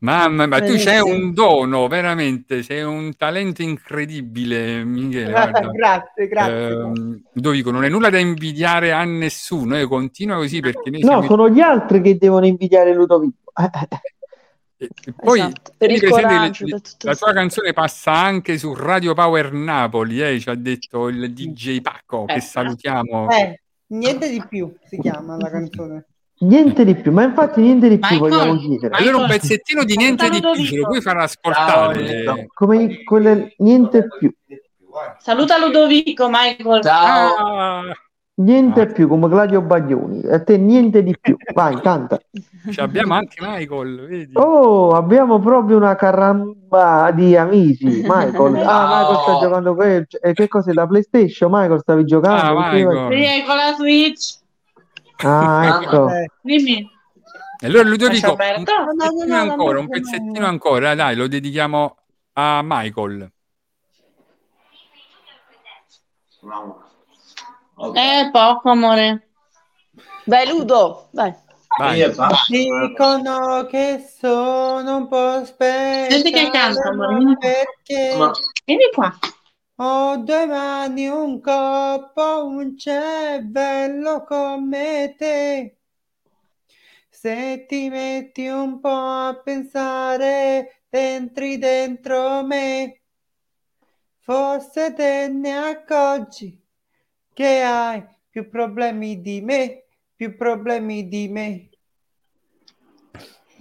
Mamma, ma tu c'hai Benissimo. un dono, veramente, sei un talento incredibile, Michele. Guarda. grazie, grazie. Ehm, Ludovico, non è nulla da invidiare a nessuno, eh, continua così perché noi No, siamo sono gli altri che devono invidiare Ludovico. Eh, eh, E, e poi Esatto, per il coraggio, le- la tua canzone passa anche su Radio Power Napoli, eh, ci ha detto il DJ Pacco, che Eh. salutiamo. Eh, niente di più si chiama la canzone. niente di più, ma infatti niente di più Michael, vogliamo chiedere. Allora un pezzettino di niente di più, ce lo puoi far ascoltare? Ciao. Come quelle niente più, Saluta Ludovico, Michael. Ciao. Ah, niente più come Gladio Baglioni. A te niente di più. Vai, canta. ci abbiamo anche Michael, vedi? Oh, abbiamo proprio una caramba di amici. Michael, ah, Ciao. Michael sta giocando que- eh, che cos'è la PlayStation? Michael stavi giocando? Ah, Michael. Sì, con la Switch. Ah, ecco. Dimmi. E allora Ludovico, un? No, no, no, pezzettino no, ancora, no, un no, pezzettino no. ancora, dai, lo dedichiamo a Michael. Ok. È poco, amore. Vai Ludo, vai. Vai. Dicono che sono un po' speciale Senti che canta, amore. perché Ma Vieni qua. ho due mani, un corpo, un cervello come te. Se ti metti un po' a pensare, entri dentro me, forse te ne accorgi che hai più problemi di me, più problemi di me.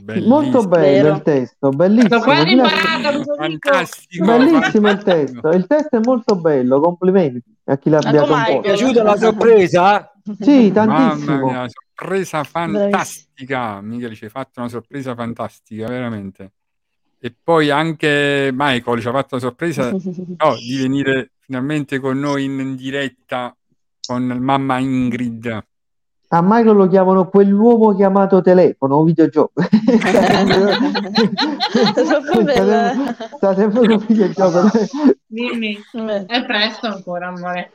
Molto Bellissimo. bello Vero. il testo, bellissimo. Ludovico. Fantastico. Bellissimo il testo. Il testo è molto bello, complimenti a chi l'abbia composto. Michael. piaciuta la sorpresa? Sì, Mamma tantissimo. mia, sorpresa fantastica. Michele, ci hai fatto una sorpresa fantastica, veramente. E poi anche Michael ci ha fatto la sorpresa no, di venire finalmente con noi in diretta con mamma Ingrid. A Michael lo chiamano quell'uomo chiamato telefono o videogioco. Sta sempre con videogioco. Dimmi. Eh. È presto ancora, amore.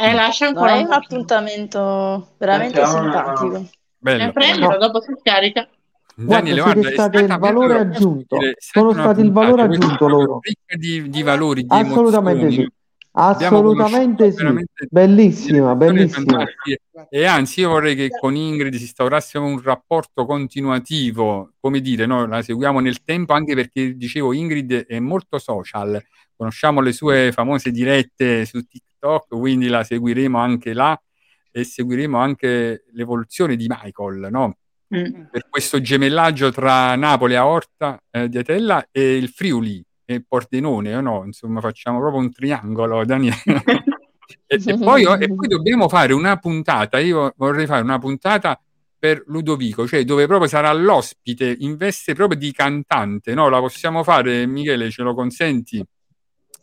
Eh, lascia No, ancora è un un appuntamento veramente simpatico. Bello. prendilo, No. dopo si scarica. Daniele, Guarda, guarda, stata il valore aggiunto. Sono stati il valore aggiunto loro. Di, di valori, di Assolutamente emozioni. sì. Assolutamente sì. Bellissima, bellissima. E anzi, io vorrei che con Ingrid si instaurassimo un rapporto continuativo, come dire, no? la seguiamo nel tempo, anche perché dicevo, Ingrid è molto social, conosciamo le sue famose dirette su TikTok, quindi la seguiremo anche là e seguiremo anche l'evoluzione di Michael, no? Mm. per questo gemellaggio tra Napoli, Aorta eh, di Atella e il Friuli e Pordenone, o no? Insomma, facciamo proprio un triangolo, Daniele. e, e poi, e poi dobbiamo fare una puntata, io vorrei fare una puntata per Ludovico, cioè dove proprio sarà l'ospite in veste proprio di cantante, no? La possiamo fare, Michele, ce lo consenti?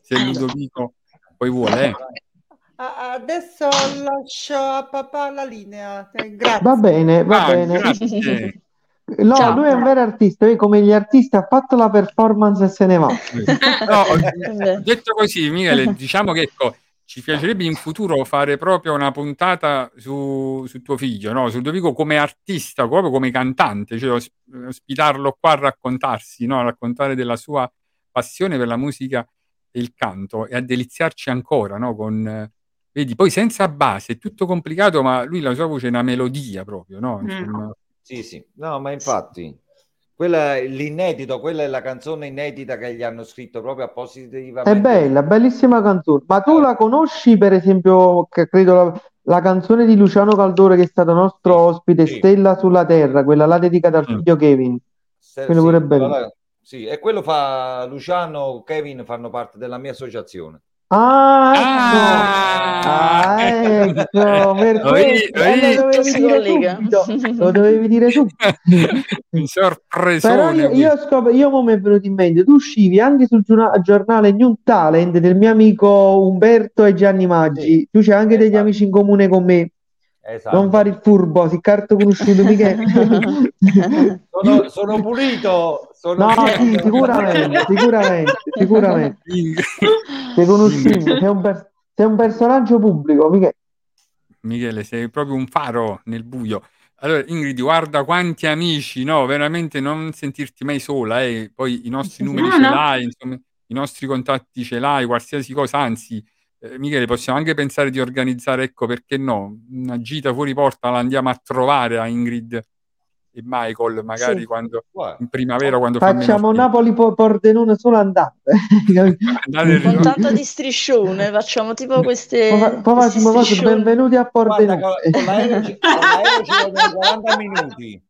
Se Ludovico poi vuole, eh. Adesso lascio a papà la linea. Eh, Grazie. Va bene, va Ah, bene. grazie. No, Ciao. lui è un vero artista, lui come gli artisti ha fatto la performance e se ne va. No, detto così, Michele, diciamo che ecco, ci piacerebbe in futuro fare proprio una puntata su, su tuo figlio, no? Su Ludovico come artista, proprio come cantante, cioè os- ospitarlo qua a raccontarsi, no? A raccontare della sua passione per la musica e il canto e a deliziarci ancora, no? Con eh, Vedi, poi senza base, è tutto complicato, ma lui la sua voce è una melodia proprio, no? Mm. Sì, sì, no, ma infatti, quella è l'inedito, quella è la canzone inedita che gli hanno scritto proprio appositivamente. È bella, bellissima canzone. Ma tu la conosci, per esempio, che credo la, la canzone di Luciano Caldore, che è stato nostro ospite, Sì. Stella sulla Terra, quella là dedicata al Mm. figlio Kevin. Se- Quello sì, pure è bello. là- sì, e quello fa Luciano, Kevin fanno parte della mia associazione. Ah, Ah! Ecco, per Oi, lo dovevi. Lo dovevi dire subito. un sorpresone. Però io, io, scop- io mo mi è venuto in mente, tu uscivi anche sul giorna- giornale New Talent del mio amico Umberto e Gianni Maggi. Sì. Tu c'hai anche degli Esatto. amici in comune con me. Esatto. Non fare il furbo, si carto conosciuto mica. Sono, sono pulito, sono No, sì, sicuramente, sicuramente, sicuramente. Sei conosciuto, sei un, per- sei un personaggio pubblico, mica. Michele, sei proprio un faro nel buio. Allora, Ingrid, guarda quanti amici, no? Veramente non sentirti mai sola, eh. Poi i nostri numeri No, ce no. l'hai, insomma, i nostri contatti ce l'hai, qualsiasi cosa, anzi, eh, Michele, possiamo anche pensare di organizzare, ecco, perché no, una gita fuori porta la andiamo a trovare a Ingrid e Michael, magari Sì. quando, Guarda, in primavera, quando Facciamo freddo. Napoli-Pordenone solo andate. Con tanto di striscione, facciamo tipo queste, questi facciamo cosa, striscioni. benvenuti a guarda, Pordenone. l'aereo ci, con l'aereo ci vogliono 40 minuti.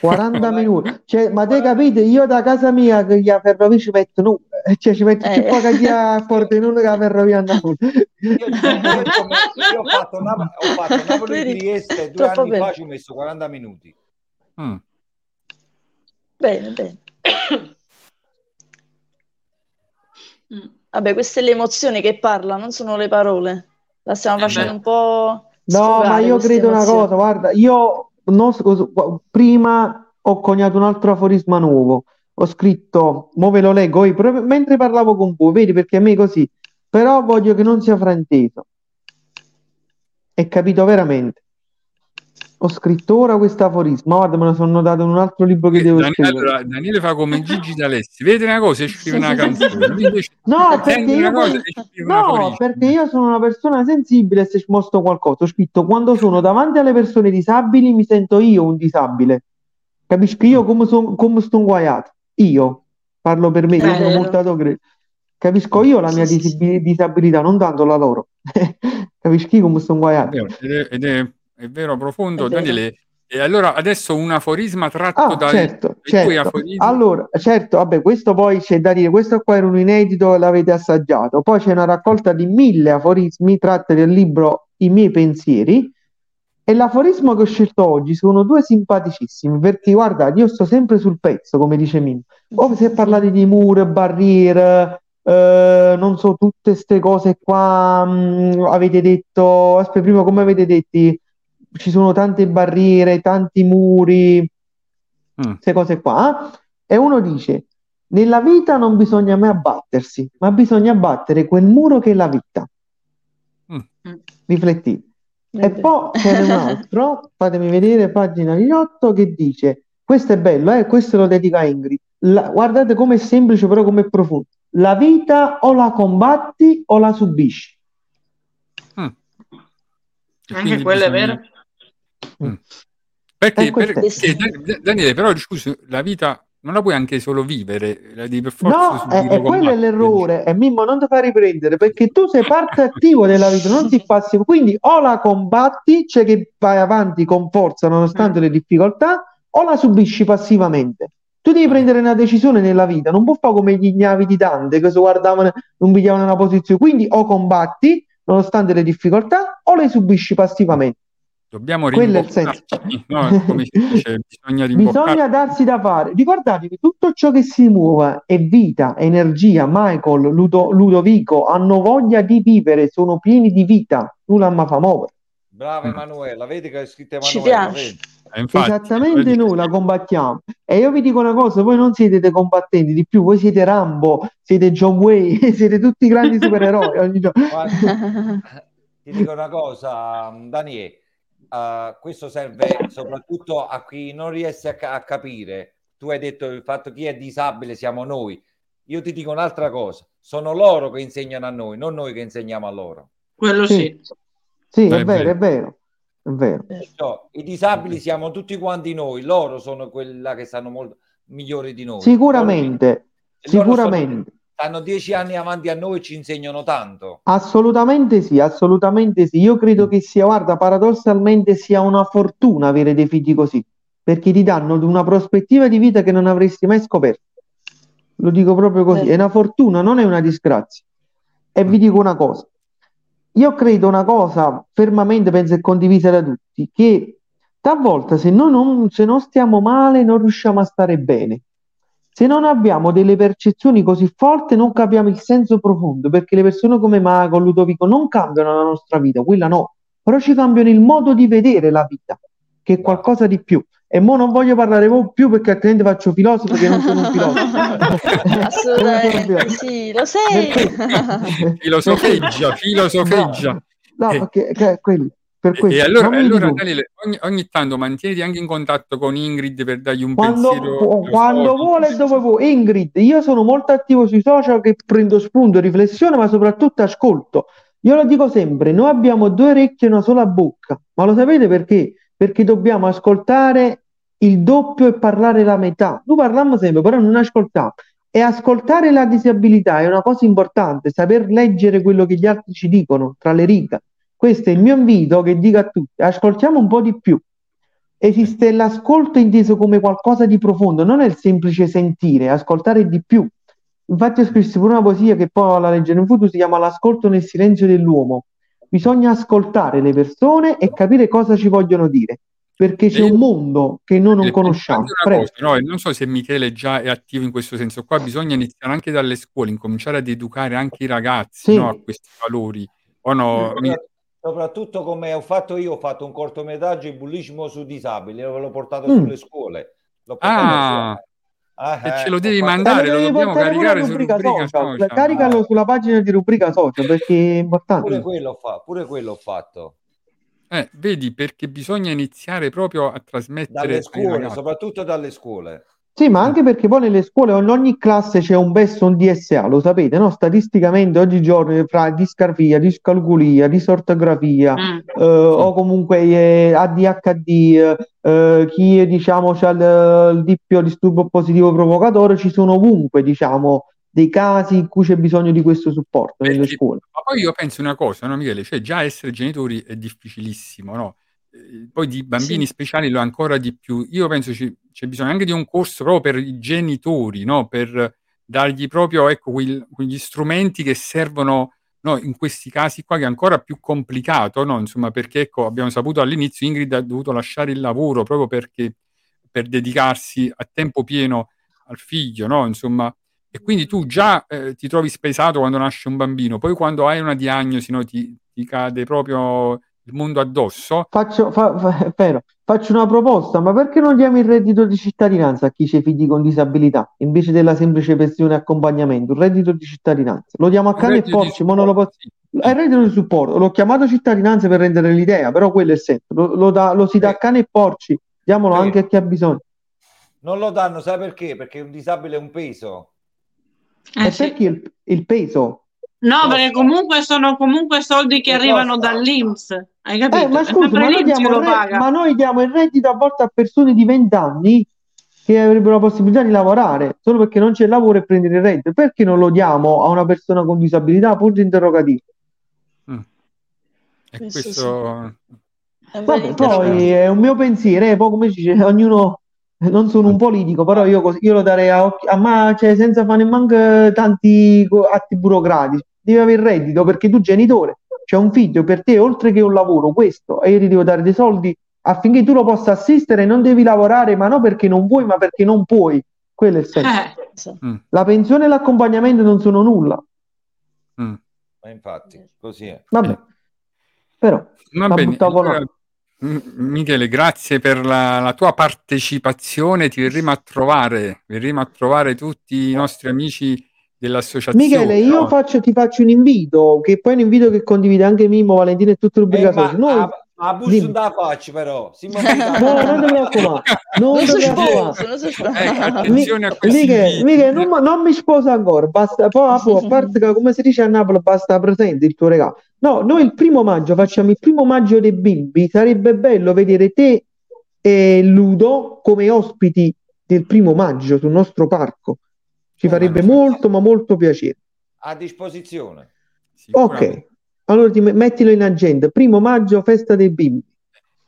40 minuti. Cioè, ma te capite, io da casa mia che gli a ferrovia ci metto nulla. Cioè, ci metto più Eh. poca chi a Pordenone che a ferrovia a Napoli. Io, io- io ho fatto, Nap- ho fatto Napoli Vedi? di Trieste due Troppo anni bene. fa, ci ho messo 40 minuti. Mm. Bene, bene. Mm. Vabbè, queste le emozioni che parlano, non sono le parole. La stiamo Eh facendo beh. un po' No, ma io credo una emozioni. cosa, guarda, io non prima ho coniato un altro aforisma nuovo. Ho scritto, mo ve lo leggo, io, proprio mentre parlavo con voi, vedi perché a me è così, però voglio che non sia frainteso. È capito veramente. Ho scritto ora questo aforisma, guarda, me lo sono notato in un altro libro che Eh, devo Daniele, scrivere. allora, Daniele fa come Gigi D'Alessi, vede una cosa e scrive una canzone. No, perché io una cosa poi- No, perché io sono una persona sensibile se ci mostro qualcosa, ho scritto quando sono davanti alle persone disabili mi sento io un disabile. Capisci io come, son- come sto inguaiato? Io parlo per me, io sono gre- Capisco io la mia Sì, sì, sì. disabilità, non tanto la loro. Capisci come inguaiato? vero, ed è, ed è- è vero, profondo. È vero. Daniele, e allora adesso un aforisma tratto Ah, dai, certo, certo. Allora, certo, vabbè, questo poi c'è da dire, questo qua era un inedito, l'avete assaggiato. Poi c'è una raccolta di mille aforismi tratti del libro I miei pensieri. E l'aforismo che ho scelto oggi sono due simpaticissimi, perché guardate, io sto sempre sul pezzo, come dice Mimmo. O se parlate di mura, barriere, eh, non so, tutte queste cose qua, mh, avete detto, aspetta, prima come avete detto, ci sono tante barriere, tanti muri, Mm. queste cose qua. E uno dice, nella vita non bisogna mai abbattersi, ma bisogna abbattere quel muro che è la vita. Mm. Riflettite. È E poi c'è un altro, fatemi vedere, pagina 18, che dice, questo è bello, eh, questo lo dedica a Ingrid. La- guardate com'è semplice, però com'è profondo. La vita o la combatti o la subisci. Mm. Anche quello è bisogna- vero. Mm. Perché, E questo è- perché, Dan- Daniele, però scusa, la vita non la puoi anche solo vivere, la devi per forza No, e, e quello è l'errore. E Mimmo, non ti fai riprendere perché tu sei parte attiva della vita, non sei passivo. Quindi o la combatti, cioè che vai avanti con forza nonostante le difficoltà, o la subisci passivamente. Tu devi prendere una decisione nella vita, non puoi fare come gli ignavi di Dante che si guardavano, non pigliavano una posizione. Quindi o combatti nonostante le difficoltà, o le subisci passivamente. Dobbiamo rimboccarci, no? Come si dice, bisogna rimboccarci. Bisogna darsi da fare. Ricordatevi, tutto ciò che si muove è vita, energia. Michael, Ludo- Ludovico hanno voglia di vivere, sono pieni di vita. Nulla mi fa muovere. Brava. Emanuela, vedi che hai scritto Ci Emanuela? Eh, infatti, Esattamente vedi- noi la combattiamo. E io vi dico una cosa, voi non siete dei combattenti di più, voi siete Rambo, siete John Wayne, siete tutti grandi supereroi. ogni giorno. Guarda, ti dico una cosa, Daniele, eh, questo serve soprattutto a chi non riesce a, ca- a capire. Tu hai detto il fatto chi è disabile siamo noi. Io ti dico un'altra cosa, sono loro che insegnano a noi, non noi che insegniamo a loro. Quello Sì. sì. Sì, è è vero, vero. è vero, è vero. Perciò i disabili siamo tutti quanti noi, loro sono quella che stanno molto migliori di noi. Sicuramente, Loro- loro sicuramente. Stanno dieci anni avanti a noi e ci insegnano tanto. Assolutamente sì, assolutamente sì. Io credo che sia, guarda, paradossalmente sia una fortuna avere dei figli così, perché ti danno una prospettiva di vita che non avresti mai scoperto. Lo dico proprio così, è una fortuna, non è una disgrazia. E vi dico una cosa, io credo una cosa fermamente, penso è condivisa da tutti, che talvolta se noi non, se non stiamo male non riusciamo a stare bene. Se non abbiamo delle percezioni così forti, non capiamo il senso profondo, perché le persone come Mago, Ludovico non cambiano la nostra vita, quella no, però ci cambiano il modo di vedere la vita, che è qualcosa di più. E mo non voglio parlare più perché altrimenti faccio filosofo che non sono un filosofo. Assolutamente, sì, lo sei. Filosofeggia, filosofeggia. No, Eh. perché, che è quello. Per E, questo, e allora, allora Daniele, ogni, ogni tanto mantieniti anche in contatto con Ingrid per dargli un Quando, pensiero. quando vuole e dove vuole. Ingrid, io sono molto attivo sui social che prendo spunto, riflessione, ma soprattutto ascolto. Io lo dico sempre, noi abbiamo due orecchie e una sola bocca, ma lo sapete perché? Perché dobbiamo ascoltare il doppio e parlare la metà. Noi parliamo sempre, però non ascoltiamo. E ascoltare la disabilità è una cosa importante, saper leggere quello che gli altri ci dicono tra le righe. Questo è il mio invito che dico a tutti, ascoltiamo un po' di più. Esiste l'ascolto inteso come qualcosa di profondo, non è il semplice sentire, ascoltare di più. Infatti ho scritto pure una poesia che poi la leggerò in futuro, si chiama L'ascolto nel silenzio dell'uomo. Bisogna ascoltare le persone e capire cosa ci vogliono dire, perché c'è E io- un mondo che noi non conosciamo. cosa, no, e non so se Michele già è attivo in questo senso. Qua bisogna iniziare anche dalle scuole, incominciare ad educare anche i ragazzi Sì. no, a questi valori. O no, mi- Soprattutto come ho fatto io, ho fatto un cortometraggio il bullismo su disabili, l'ho portato Mm. sulle scuole. L'ho portato Ah, Ah, e eh, ce lo ho devi mandare, Eh, lo dobbiamo caricare su rubrica rubrica social, social. caricalo sulla pagina di rubrica social perché è importante. Pure quello ho fatto, pure quello ho fatto. Eh, vedi, perché bisogna iniziare proprio a trasmettere Dalle scuole, soprattutto dalle scuole. Sì, ma anche perché poi nelle scuole, in ogni classe c'è un BES o un DSA, lo sapete, no? Statisticamente oggigiorno fra discarfia, discalculia, disortografia, Mm. eh, o comunque eh, ADHD, eh, chi diciamo ha il, il doppio disturbo positivo provocatore, ci sono ovunque, diciamo, dei casi in cui c'è bisogno di questo supporto nelle Perché- scuole. Ma poi io penso una cosa, no, Michele? Cioè, già essere genitori è difficilissimo, no? Eh, Poi di bambini speciali lo è ancora di più. Io penso ci, c'è bisogno anche di un corso proprio per i genitori, no? Per dargli proprio, ecco, quel- quegli strumenti che servono, no, in questi casi qua, che è ancora più complicato, no? Insomma, perché, ecco, abbiamo saputo all'inizio, Ingrid ha dovuto lasciare il lavoro proprio perché, per dedicarsi a tempo pieno al figlio, no? Insomma, e quindi tu già eh, ti trovi spesato quando nasce un bambino, poi quando hai una diagnosi, no, ti, ti cade proprio il mondo addosso. Faccio, fa- fa- è vero, faccio una proposta, ma perché non diamo il reddito di cittadinanza a chi c'è figli con disabilità invece della semplice pensione e accompagnamento? Il reddito di cittadinanza lo diamo a cane e porci, ma non lo posso. È il reddito di supporto, l'ho chiamato cittadinanza per rendere l'idea, però quello è il senso. Lo, lo dà- lo si dà a cane e porci, diamolo Sì. anche a chi ha bisogno. Non lo danno, sai perché? Perché un disabile è un peso. Eh, e sì. perché il, il peso? No, perché comunque sono comunque soldi che arrivano dall'INPS, hai capito? Eh, ma È scusa, ma noi, diamo re- ma noi diamo il reddito a volte a persone di 20 anni che avrebbero la possibilità di lavorare solo perché non c'è lavoro e prendere il reddito. Perché non lo diamo a una persona con disabilità? Punto interrogativo. E Questo questo... È un bel Vabbè, poi è un mio pensiero, eh, poi come si dice, ognuno, non sono un politico, però io, cos- io lo darei a, occhi- a ma, cioè, senza fare neanche tanti atti burocratici. Devi avere il reddito perché tu genitore, c'è un figlio per te, oltre che un lavoro, questo, e io ti devo dare dei soldi affinché tu lo possa assistere, non devi lavorare, ma non perché non vuoi, ma perché non puoi. Quello è il senso. Eh. Mm, La pensione e l'accompagnamento non sono nulla. mm. Ma infatti, così è. Vabbè, però Va bene, allora, Michele, grazie per la, la tua partecipazione. Ti verremo a trovare, verremo a trovare tutti i nostri amici dell'associazione. Michele, io no? faccio, ti faccio un invito, che poi è un invito che condivide anche Mimmo, Valentina e tutto il Eh, pubblico. ma Noi, a, a bus dimmi. da faccia però. Si no, non ti preoccupare, non Non Ecco, sposa. Mi- a Michele. Michele, non, non mi sposa ancora, basta, poi, poi, a parte che come si dice a Napoli, basta presente il tuo regalo. No, noi il primo maggio facciamo il primo maggio dei bimbi. Sarebbe bello vedere te e Ludo come ospiti del primo maggio sul nostro parco. Ci farebbe molto, ma molto piacere. A disposizione. Ok, allora ti me- mettilo in agenda. Primo maggio, festa dei bimbi.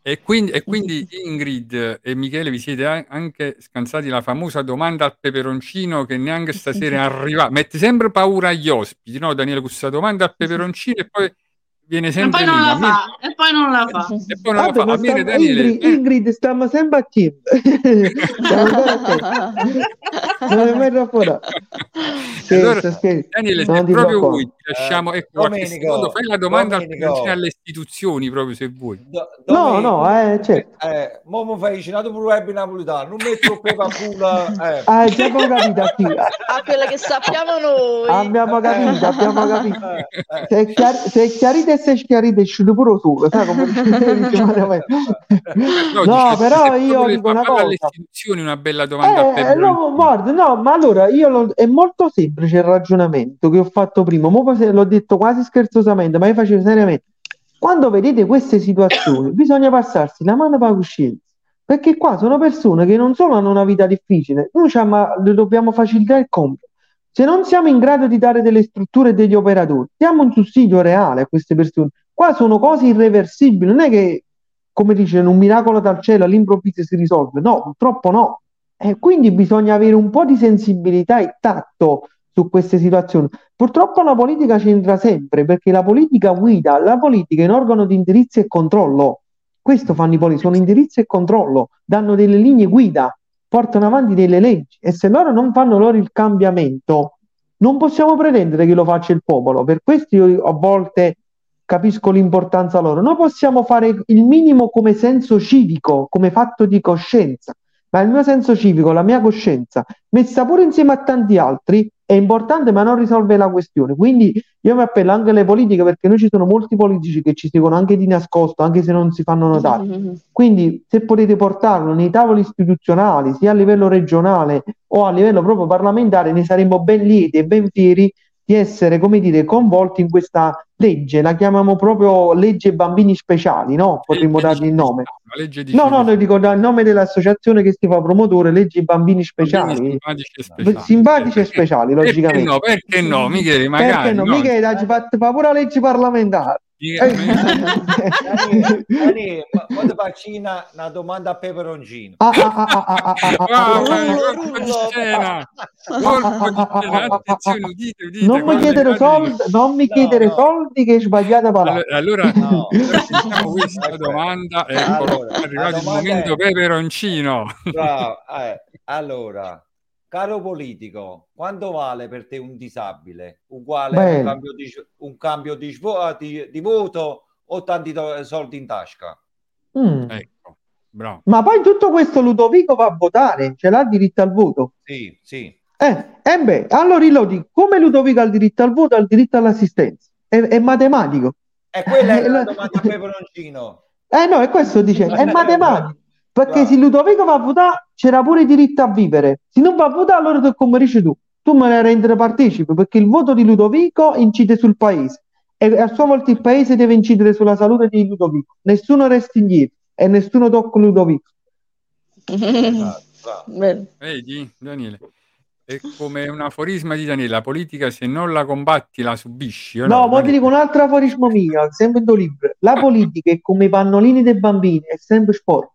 E quindi, e quindi Ingrid e Michele vi siete anche scansati la famosa domanda al peperoncino che neanche stasera è arrivata. Mette sempre paura agli ospiti, no Daniele, questa domanda al peperoncino e poi viene E sempre poi non lì. la fa, e poi non la fa. E poi non la Vabbè, fa. ma A me, stiamo- Daniele, Ingrid, eh, Ingrid, stiamo sempre a team. Stiamo sempre a team. Non è mai da- Allora. Daniele, ti proprio preoccupare. Lasciamo ecco, qualche Domenico, secondo, fai la domanda Domenico. alle istituzioni proprio se vuoi. No, no, eh, certo. Eh, mo mi fai cinato pure web napolitano, non metto pepa culo. Eh. Ah, già abbiamo capito a chi. A quelle che sappiamo noi. Abbiamo capito, abbiamo capito. Se è, chiar- se è chiarito e se è chiarito è uscito pure solo, sai come. No, dice, però io dico una fai alle cosa. istituzioni una bella domanda Eh, no, guarda, no, ma allora io lo- è molto semplice il ragionamento che ho fatto prima. Mo poi se- l'ho detto quasi scherzosamente, ma io facevo seriamente. Quando vedete queste situazioni, bisogna passarsi la mano per coscienza. Perché qua sono persone che non solo hanno una vita difficile, noi dobbiamo facilitare il compito. Se non siamo in grado di dare delle strutture e degli operatori, diamo un sussidio reale a queste persone. Qua sono cose irreversibili, non è che, come dice, un miracolo dal cielo all'improvviso si risolve. No, purtroppo no. E quindi bisogna avere un po' di sensibilità e tatto su queste situazioni. Purtroppo la politica c'entra sempre perché la politica guida, la politica è un organo di indirizzo e controllo. Questo fanno i politici, sono indirizzo e controllo, danno delle linee guida, portano avanti delle leggi e se loro non fanno loro il cambiamento, non possiamo pretendere che lo faccia il popolo. Per questo io a volte capisco l'importanza loro. Noi possiamo fare il minimo come senso civico, come fatto di coscienza, ma il mio senso civico, la mia coscienza, messa pure insieme a tanti altri, è importante, ma non risolve la questione. Quindi io mi appello anche alle politiche perché noi ci sono molti politici che ci seguono anche di nascosto, anche se non si fanno notare. Quindi, se potete portarlo nei tavoli istituzionali, sia a livello regionale o a livello proprio parlamentare, ne saremmo ben lieti e ben fieri di essere, come dire, coinvolti in questa legge. La chiamiamo proprio legge bambini speciali, no? Potremmo dargli il nome. La legge di No, no, noi dico dal nome dell'associazione che si fa promotore, legge bambini speciali. simpatici e speciali. Simpatici e speciali, Perché logicamente. no? Perché no, Michele? Magari Perché no? no. Michele, ci fa, fa pure la legge parlamentare. Ma quando facci una, domanda a peperoncino. Ah, ah, ah, ah, ah, ah, ah, Ah, ah, ma ah. colpo di scena! Colpo di scena! Attenzione, udite, udite. Non mi chiedere soldi, non mi chiedere soldi che è sbagliata parola. Allora, allora, allora sentiamo questa domanda. Allora, è arrivato la il momento è- peperoncino. Bravo, eh, allora, caro politico, quanto vale per te un disabile? Uguale a un cambio di, un cambio di, svo- di- di voto o tanti to- soldi in tasca? Mm. Ecco, bravo. Ma poi tutto questo Ludovico va a votare, ce l'ha diritto al voto. Sì, sì. Eh, eh beh, allora io lo dico, come Ludovico ha il diritto al voto, ha il diritto all'assistenza. È, è matematico. E quella è Eh, la la- domanda a peperoncino. Eh no, è questo dice, è matematico. Perché se Ludovico va a votare, c'era pure il diritto a vivere. Se non va a votare, allora tu come dici tu, tu me ne rendere partecipe, perché il voto di Ludovico incide sul paese. E a sua volta il paese deve incidere sulla salute di Ludovico. Nessuno resta indietro e nessuno tocca Ludovico. Bello. Vedi, Daniele? È come un aforisma di Daniele, la politica se non la combatti la subisci. o No, ma ti dico un altro aforismo mio, sempre in tuo libro. La politica è come i pannolini dei bambini, è sempre sporca.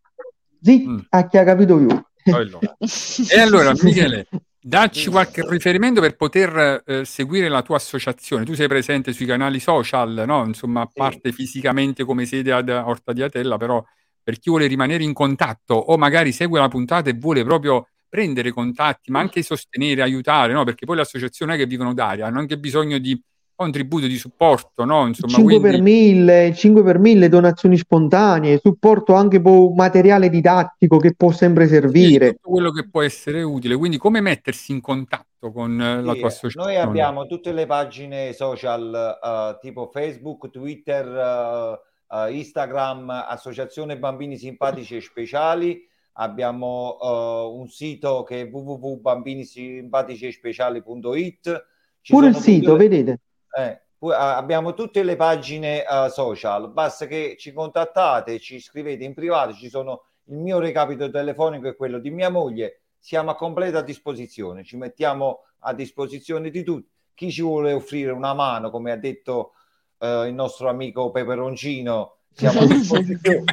Zitto, a chi ha capito io. E allora, Michele, dacci qualche riferimento per poter eh, seguire la tua associazione. Tu sei presente sui canali social, no? Insomma, a parte fisicamente come sede ad Orta di Atella, però per chi vuole rimanere in contatto o magari segue la puntata e vuole proprio prendere contatti, ma anche sostenere, aiutare, no? Perché poi le associazioni che vivono d'aria, hanno anche bisogno di contributo, di supporto, no? Insomma, 5 per quindi 1000, 5 per 1000 donazioni spontanee, supporto anche po- materiale didattico che può sempre servire. tutto quello che può essere utile. Quindi come mettersi in contatto con eh, la Sì, tua associazione? Noi abbiamo tutte le pagine social eh, tipo Facebook, Twitter, eh, eh, Instagram, Associazione Bambini Simpatici e Speciali. Abbiamo eh, un sito che è www.bambinisimpatici speciali.it. Ci Pure il sito, le- vedete? eh, Pu- abbiamo tutte le pagine eh, social, basta che ci contattate, ci scrivete in privato, ci sono il mio recapito telefonico e quello di mia moglie, siamo a completa disposizione, ci mettiamo a disposizione di tutti. Chi ci vuole offrire una mano, come ha detto eh, il nostro amico Peperoncino, siamo a disposizione,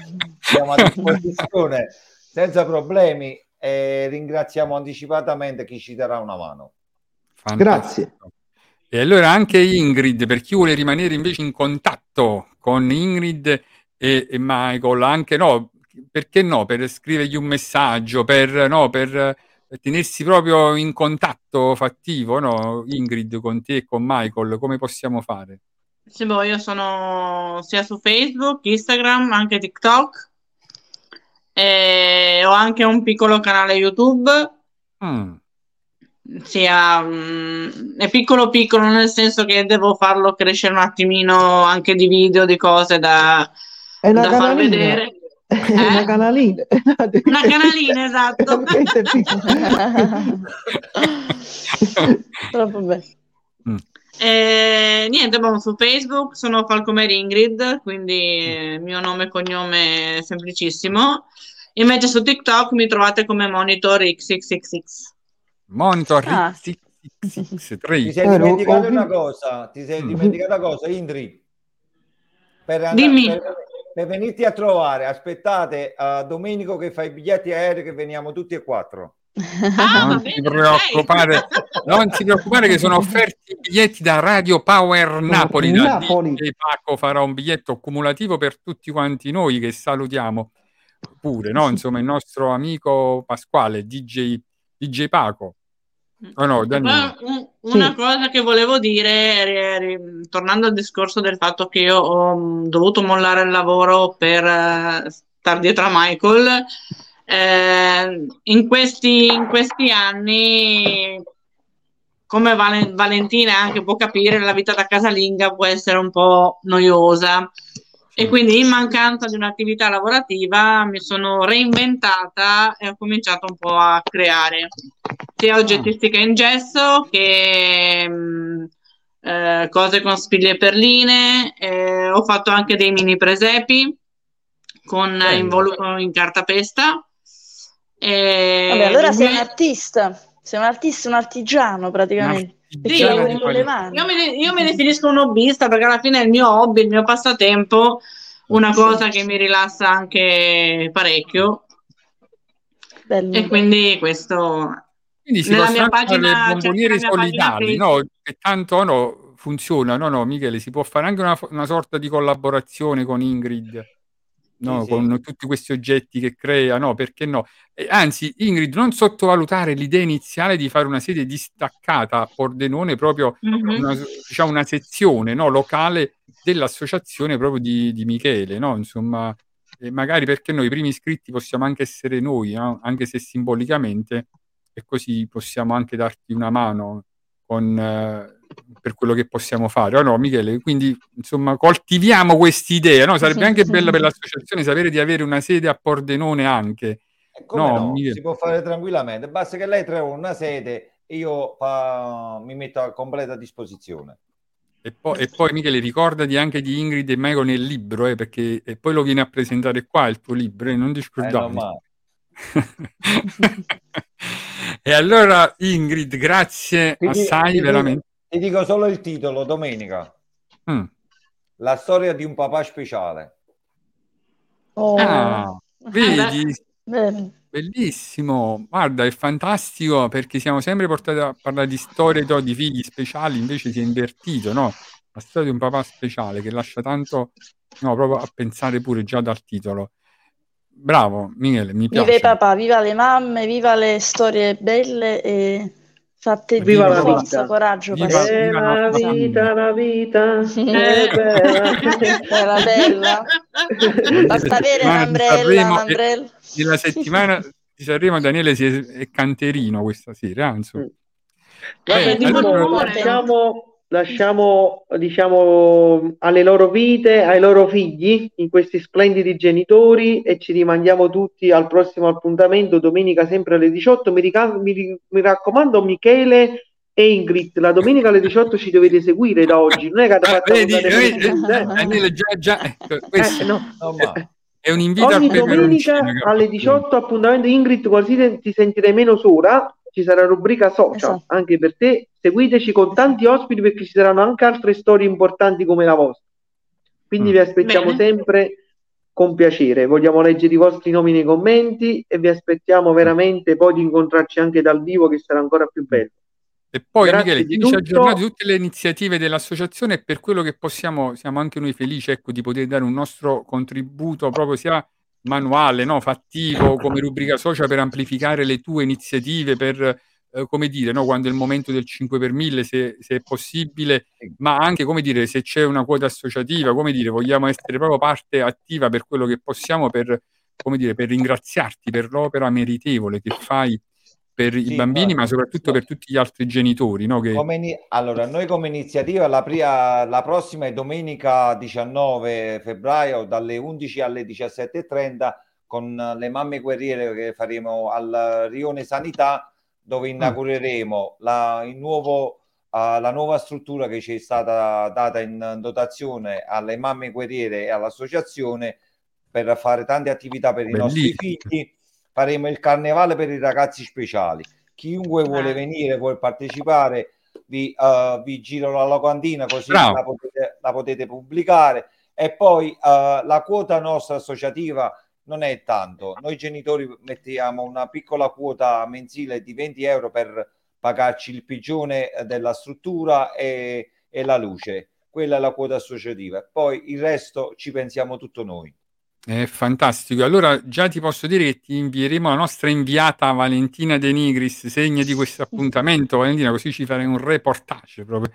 siamo a disposizione senza problemi e ringraziamo anticipatamente chi ci darà una mano. Grazie. E allora anche Ingrid, per chi vuole rimanere invece in contatto con Ingrid e, e Michael, anche no, perché no, per scrivergli un messaggio, per, no, per tenersi proprio in contatto fattivo, no, Ingrid, con te e con Michael, come possiamo fare? Sì, boh, io sono sia su Facebook, Instagram, anche TikTok. E ho anche un piccolo canale YouTube. Mm. Sia, mm, è piccolo piccolo nel senso che devo farlo crescere un attimino anche di video, di cose da, È una da far vedere. È una canalina. Una canalina, esatto. Troppo bello. E niente, boh, su Facebook sono Falcomer Ingrid, quindi eh, mio nome e cognome è semplicissimo. Invece su TikTok mi trovate come Monitor XXXX. Monitor Ah. XXX3. Ti sei Eh, dimenticato una cosa, ti sei Mm. dimenticato una cosa, Indri. Per, andare- Dimmi. per, per venirti a trovare, aspettate a Domenico che fa i biglietti aerei che veniamo tutti e quattro. Ah, non ti preoccupare, non ti preoccupare che sono offerti i biglietti da Radio Power Napoli. Da Napoli. DJ Paco farà un biglietto cumulativo per tutti quanti noi che salutiamo pure, no? Insomma, il nostro amico Pasquale, DJ, DJ Paco. Oh no, una cosa che volevo dire, tornando al discorso del fatto che io ho mh, dovuto mollare il lavoro per eh, star dietro a Michael, eh, in questi, in questi anni, come Valen- Valentina anche può capire, la vita da casalinga può essere un po' noiosa. E quindi in mancanza di un'attività lavorativa mi sono reinventata e ho cominciato un po' a creare sia oggettistica in gesso che mh, eh, cose con spiglie e perline. eh, ho fatto anche dei mini presepi con involucro in cartapesta. E Vabbè, allora sei un artista, sei un artista, un artigiano praticamente. Io-. Io mi, io mi definisco un hobbista perché alla fine è il mio hobby, il mio passatempo, una cosa che mi rilassa anche parecchio. E quindi questo Quindi si nella possono mia pagina, bomboniere pagina solidali, no? Che tanto no, funziona, no, no, Michele, si può fare anche una, una sorta di collaborazione con Ingrid, no? Sì, sì. Con tutti questi oggetti che crea, no? Perché no? E anzi, Ingrid, non sottovalutare l'idea iniziale di fare una sede distaccata a Pordenone, proprio Mhm. una, diciamo, una sezione no, locale dell'associazione proprio di, di Michele, no? Insomma, magari perché noi i primi iscritti possiamo anche essere noi, no? Anche se simbolicamente, e così possiamo anche darti una mano con, eh, per quello che possiamo fare. Oh no, Michele, quindi insomma coltiviamo quest'idea, no? Sarebbe anche bello per l'associazione sapere di avere una sede a Pordenone anche. Come no, Michele? si può fare tranquillamente, basta che lei trovi una sede e io fa- mi metto a completa disposizione. E poi, e poi Michele, ricordati anche di Ingrid e Michael nel libro, eh, perché e poi lo vieni a presentare qua il tuo libro, eh, non ti Eh, scordare. normale. e allora Ingrid, grazie Ti, di- assai, dico- veramente. Ti dico solo il titolo, domenica. Mm. La storia di un papà speciale. Oh. Ah, vedi, Bene. bellissimo, guarda, è fantastico perché siamo sempre portati a parlare di storie di figli speciali, invece si è invertito, no? La storia di un papà speciale che lascia tanto, no, proprio a pensare pure già dal titolo. Bravo, Michele, mi Viva piace. i papà, viva le mamme, viva le storie belle e fatte di Viva la forza, vita. coraggio, Viva- viva la vita, la vita è bella. Era bella. Basta avere e- un'ombrella. Nella settimana di Sanremo Daniele si è, è canterino questa sera, eh, insomma. Vabbè, Eh, allora- lasciamo, lasciamo diciamo, alle loro vite, ai loro figli, in questi splendidi genitori e ci rimandiamo tutti al prossimo appuntamento, domenica sempre alle 18. Mi, rica- mi mi raccomando, Michele, e Ingrid, la domenica alle 18 ci dovete seguire da oggi, non è che avete fatto Vedi, il- eh. Daniele, già, già, ecco, questo Eh, no. è un invito Ogni domenica alle 18 appuntamento Ingrid, così ti sentirai meno sola. Ci sarà rubrica social Esatto. anche per te. Seguiteci con tanti ospiti perché ci saranno anche altre storie importanti come la vostra. Quindi Mm. vi aspettiamo Bene. sempre con piacere. Vogliamo leggere i vostri nomi nei commenti e vi aspettiamo veramente poi di incontrarci anche dal vivo che sarà ancora più bello. E poi Grazie Michele, tienici tutto. aggiornati tutte le iniziative dell'associazione e per quello che possiamo, siamo anche noi felici ecco, di poter dare un nostro contributo proprio sia manuale, no, fattivo, come rubrica social per amplificare le tue iniziative, per, eh, come dire, no, quando è il momento del 5 per 1000, se, se è possibile, ma anche, come dire, se c'è una quota associativa, come dire, vogliamo essere proprio parte attiva per quello che possiamo, per, come dire, per ringraziarti per l'opera meritevole che fai per i Sì, bambini, guarda, ma soprattutto per tutti gli altri genitori, no? Che... Ini- allora, noi come iniziativa la, pria- la prossima è domenica 19 febbraio dalle 11 alle 17.30 con le mamme guerriere che faremo al Rione Sanità dove inaugureremo la, il nuovo, eh, la nuova struttura che ci è stata data in dotazione alle mamme guerriere e all'associazione per fare tante attività per i nostri Bellissimo. figli. Faremo il carnevale per i ragazzi speciali. Chiunque vuole venire, vuole partecipare, vi, eh, vi giro la locandina così la potete, la potete pubblicare. E poi eh, la quota nostra associativa non è tanto. Noi genitori mettiamo una piccola quota mensile di 20 euro per pagarci il pigione della struttura e, e la luce. Quella è la quota associativa. Poi il resto ci pensiamo tutto noi. È fantastico. Allora già ti posso dire che ti invieremo la nostra inviata Valentina De Nigris, segna di questo appuntamento, Valentina, così ci farai un reportage proprio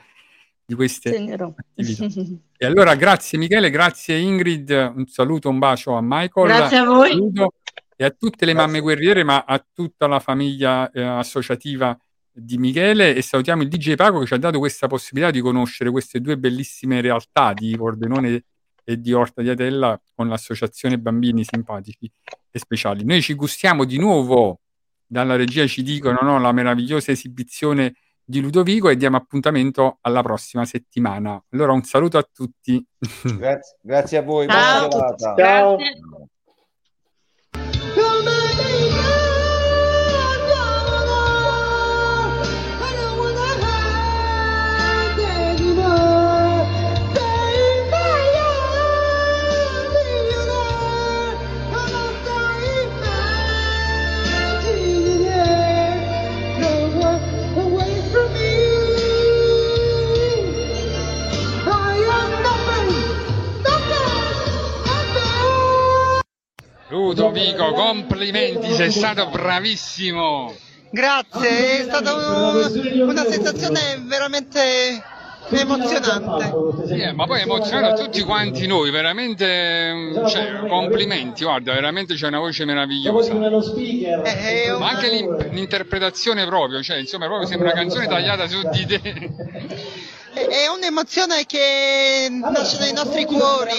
di queste Segnerò. attività. E allora grazie Michele, grazie Ingrid, un saluto, un bacio a Michael, Grazie a voi. saluto e a tutte le Grazie. mamme guerriere, ma a tutta la famiglia eh, associativa di Michele e salutiamo il DJ Paco che ci ha dato questa possibilità di conoscere queste due bellissime realtà di Pordenone e di Orta di Atella con l'associazione Bambini Simpatici e Speciali. Noi ci gustiamo di nuovo, dalla regia ci dicono no, la meravigliosa esibizione di Ludovico e diamo appuntamento alla prossima settimana. Allora un saluto a tutti. Grazie, grazie a voi. Ciao. Ciao. Ludovico, complimenti, sei stato bravissimo. Grazie, è stata un- una sensazione veramente emozionante. Eh, ma poi emozionato tutti quanti noi, veramente, mm, cioè, complimenti, guarda, veramente c'è una voce meravigliosa. È un- Ma anche l'in- l'interpretazione proprio, cioè, insomma, proprio sembra una canzone tagliata su di te. È un'emozione che nasce dai nostri cuori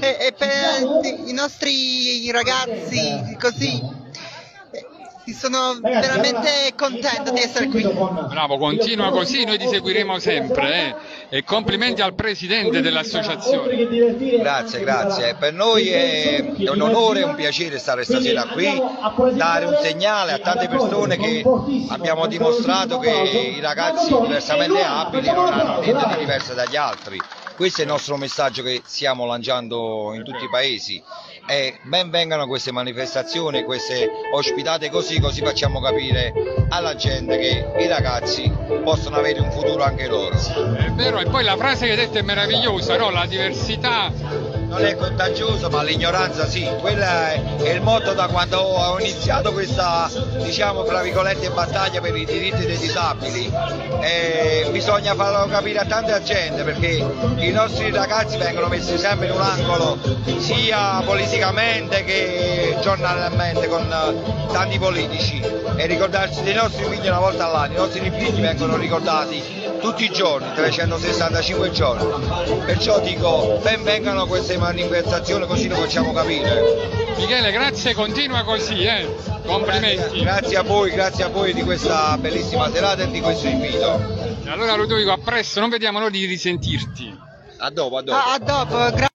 e, e per i nostri ragazzi, così. Sono veramente contenta di essere qui. Bravo, continua così, noi ti seguiremo sempre. eh. E complimenti al presidente dell'associazione. Grazie, grazie. Per noi è, è un onore e un piacere stare stasera qui, dare un segnale a tante persone che abbiamo dimostrato che i ragazzi diversamente abili non hanno niente di diverso dagli altri. Questo è il nostro messaggio che stiamo lanciando in tutti i paesi. E ben vengano queste manifestazioni, queste ospitate così, così facciamo capire alla gente che i ragazzi possono avere un futuro anche loro. È vero, e poi la frase che hai detto è meravigliosa, no? La diversità. Non è contagioso, ma l'ignoranza sì. Quella è, è il motto da quando ho iniziato questa, diciamo, fra virgolette, battaglia per i diritti dei disabili. E bisogna farlo capire a tanta gente perché i nostri ragazzi vengono messi sempre in un angolo, sia politicamente che giornalmente con eh, tanti politici. E ricordarsi dei nostri figli una volta all'anno. I nostri figli vengono ricordati tutti i giorni, 365 giorni. Perciò dico ben vengano queste manifestazioni così lo facciamo capire. Michele, grazie, continua così, eh. Complimenti. Grazie a voi, grazie a voi di questa bellissima serata e di questo invito. E Allora Ludovico, a presto, non vediamo l'ora di risentirti. A dopo, a dopo. Ah, a dopo,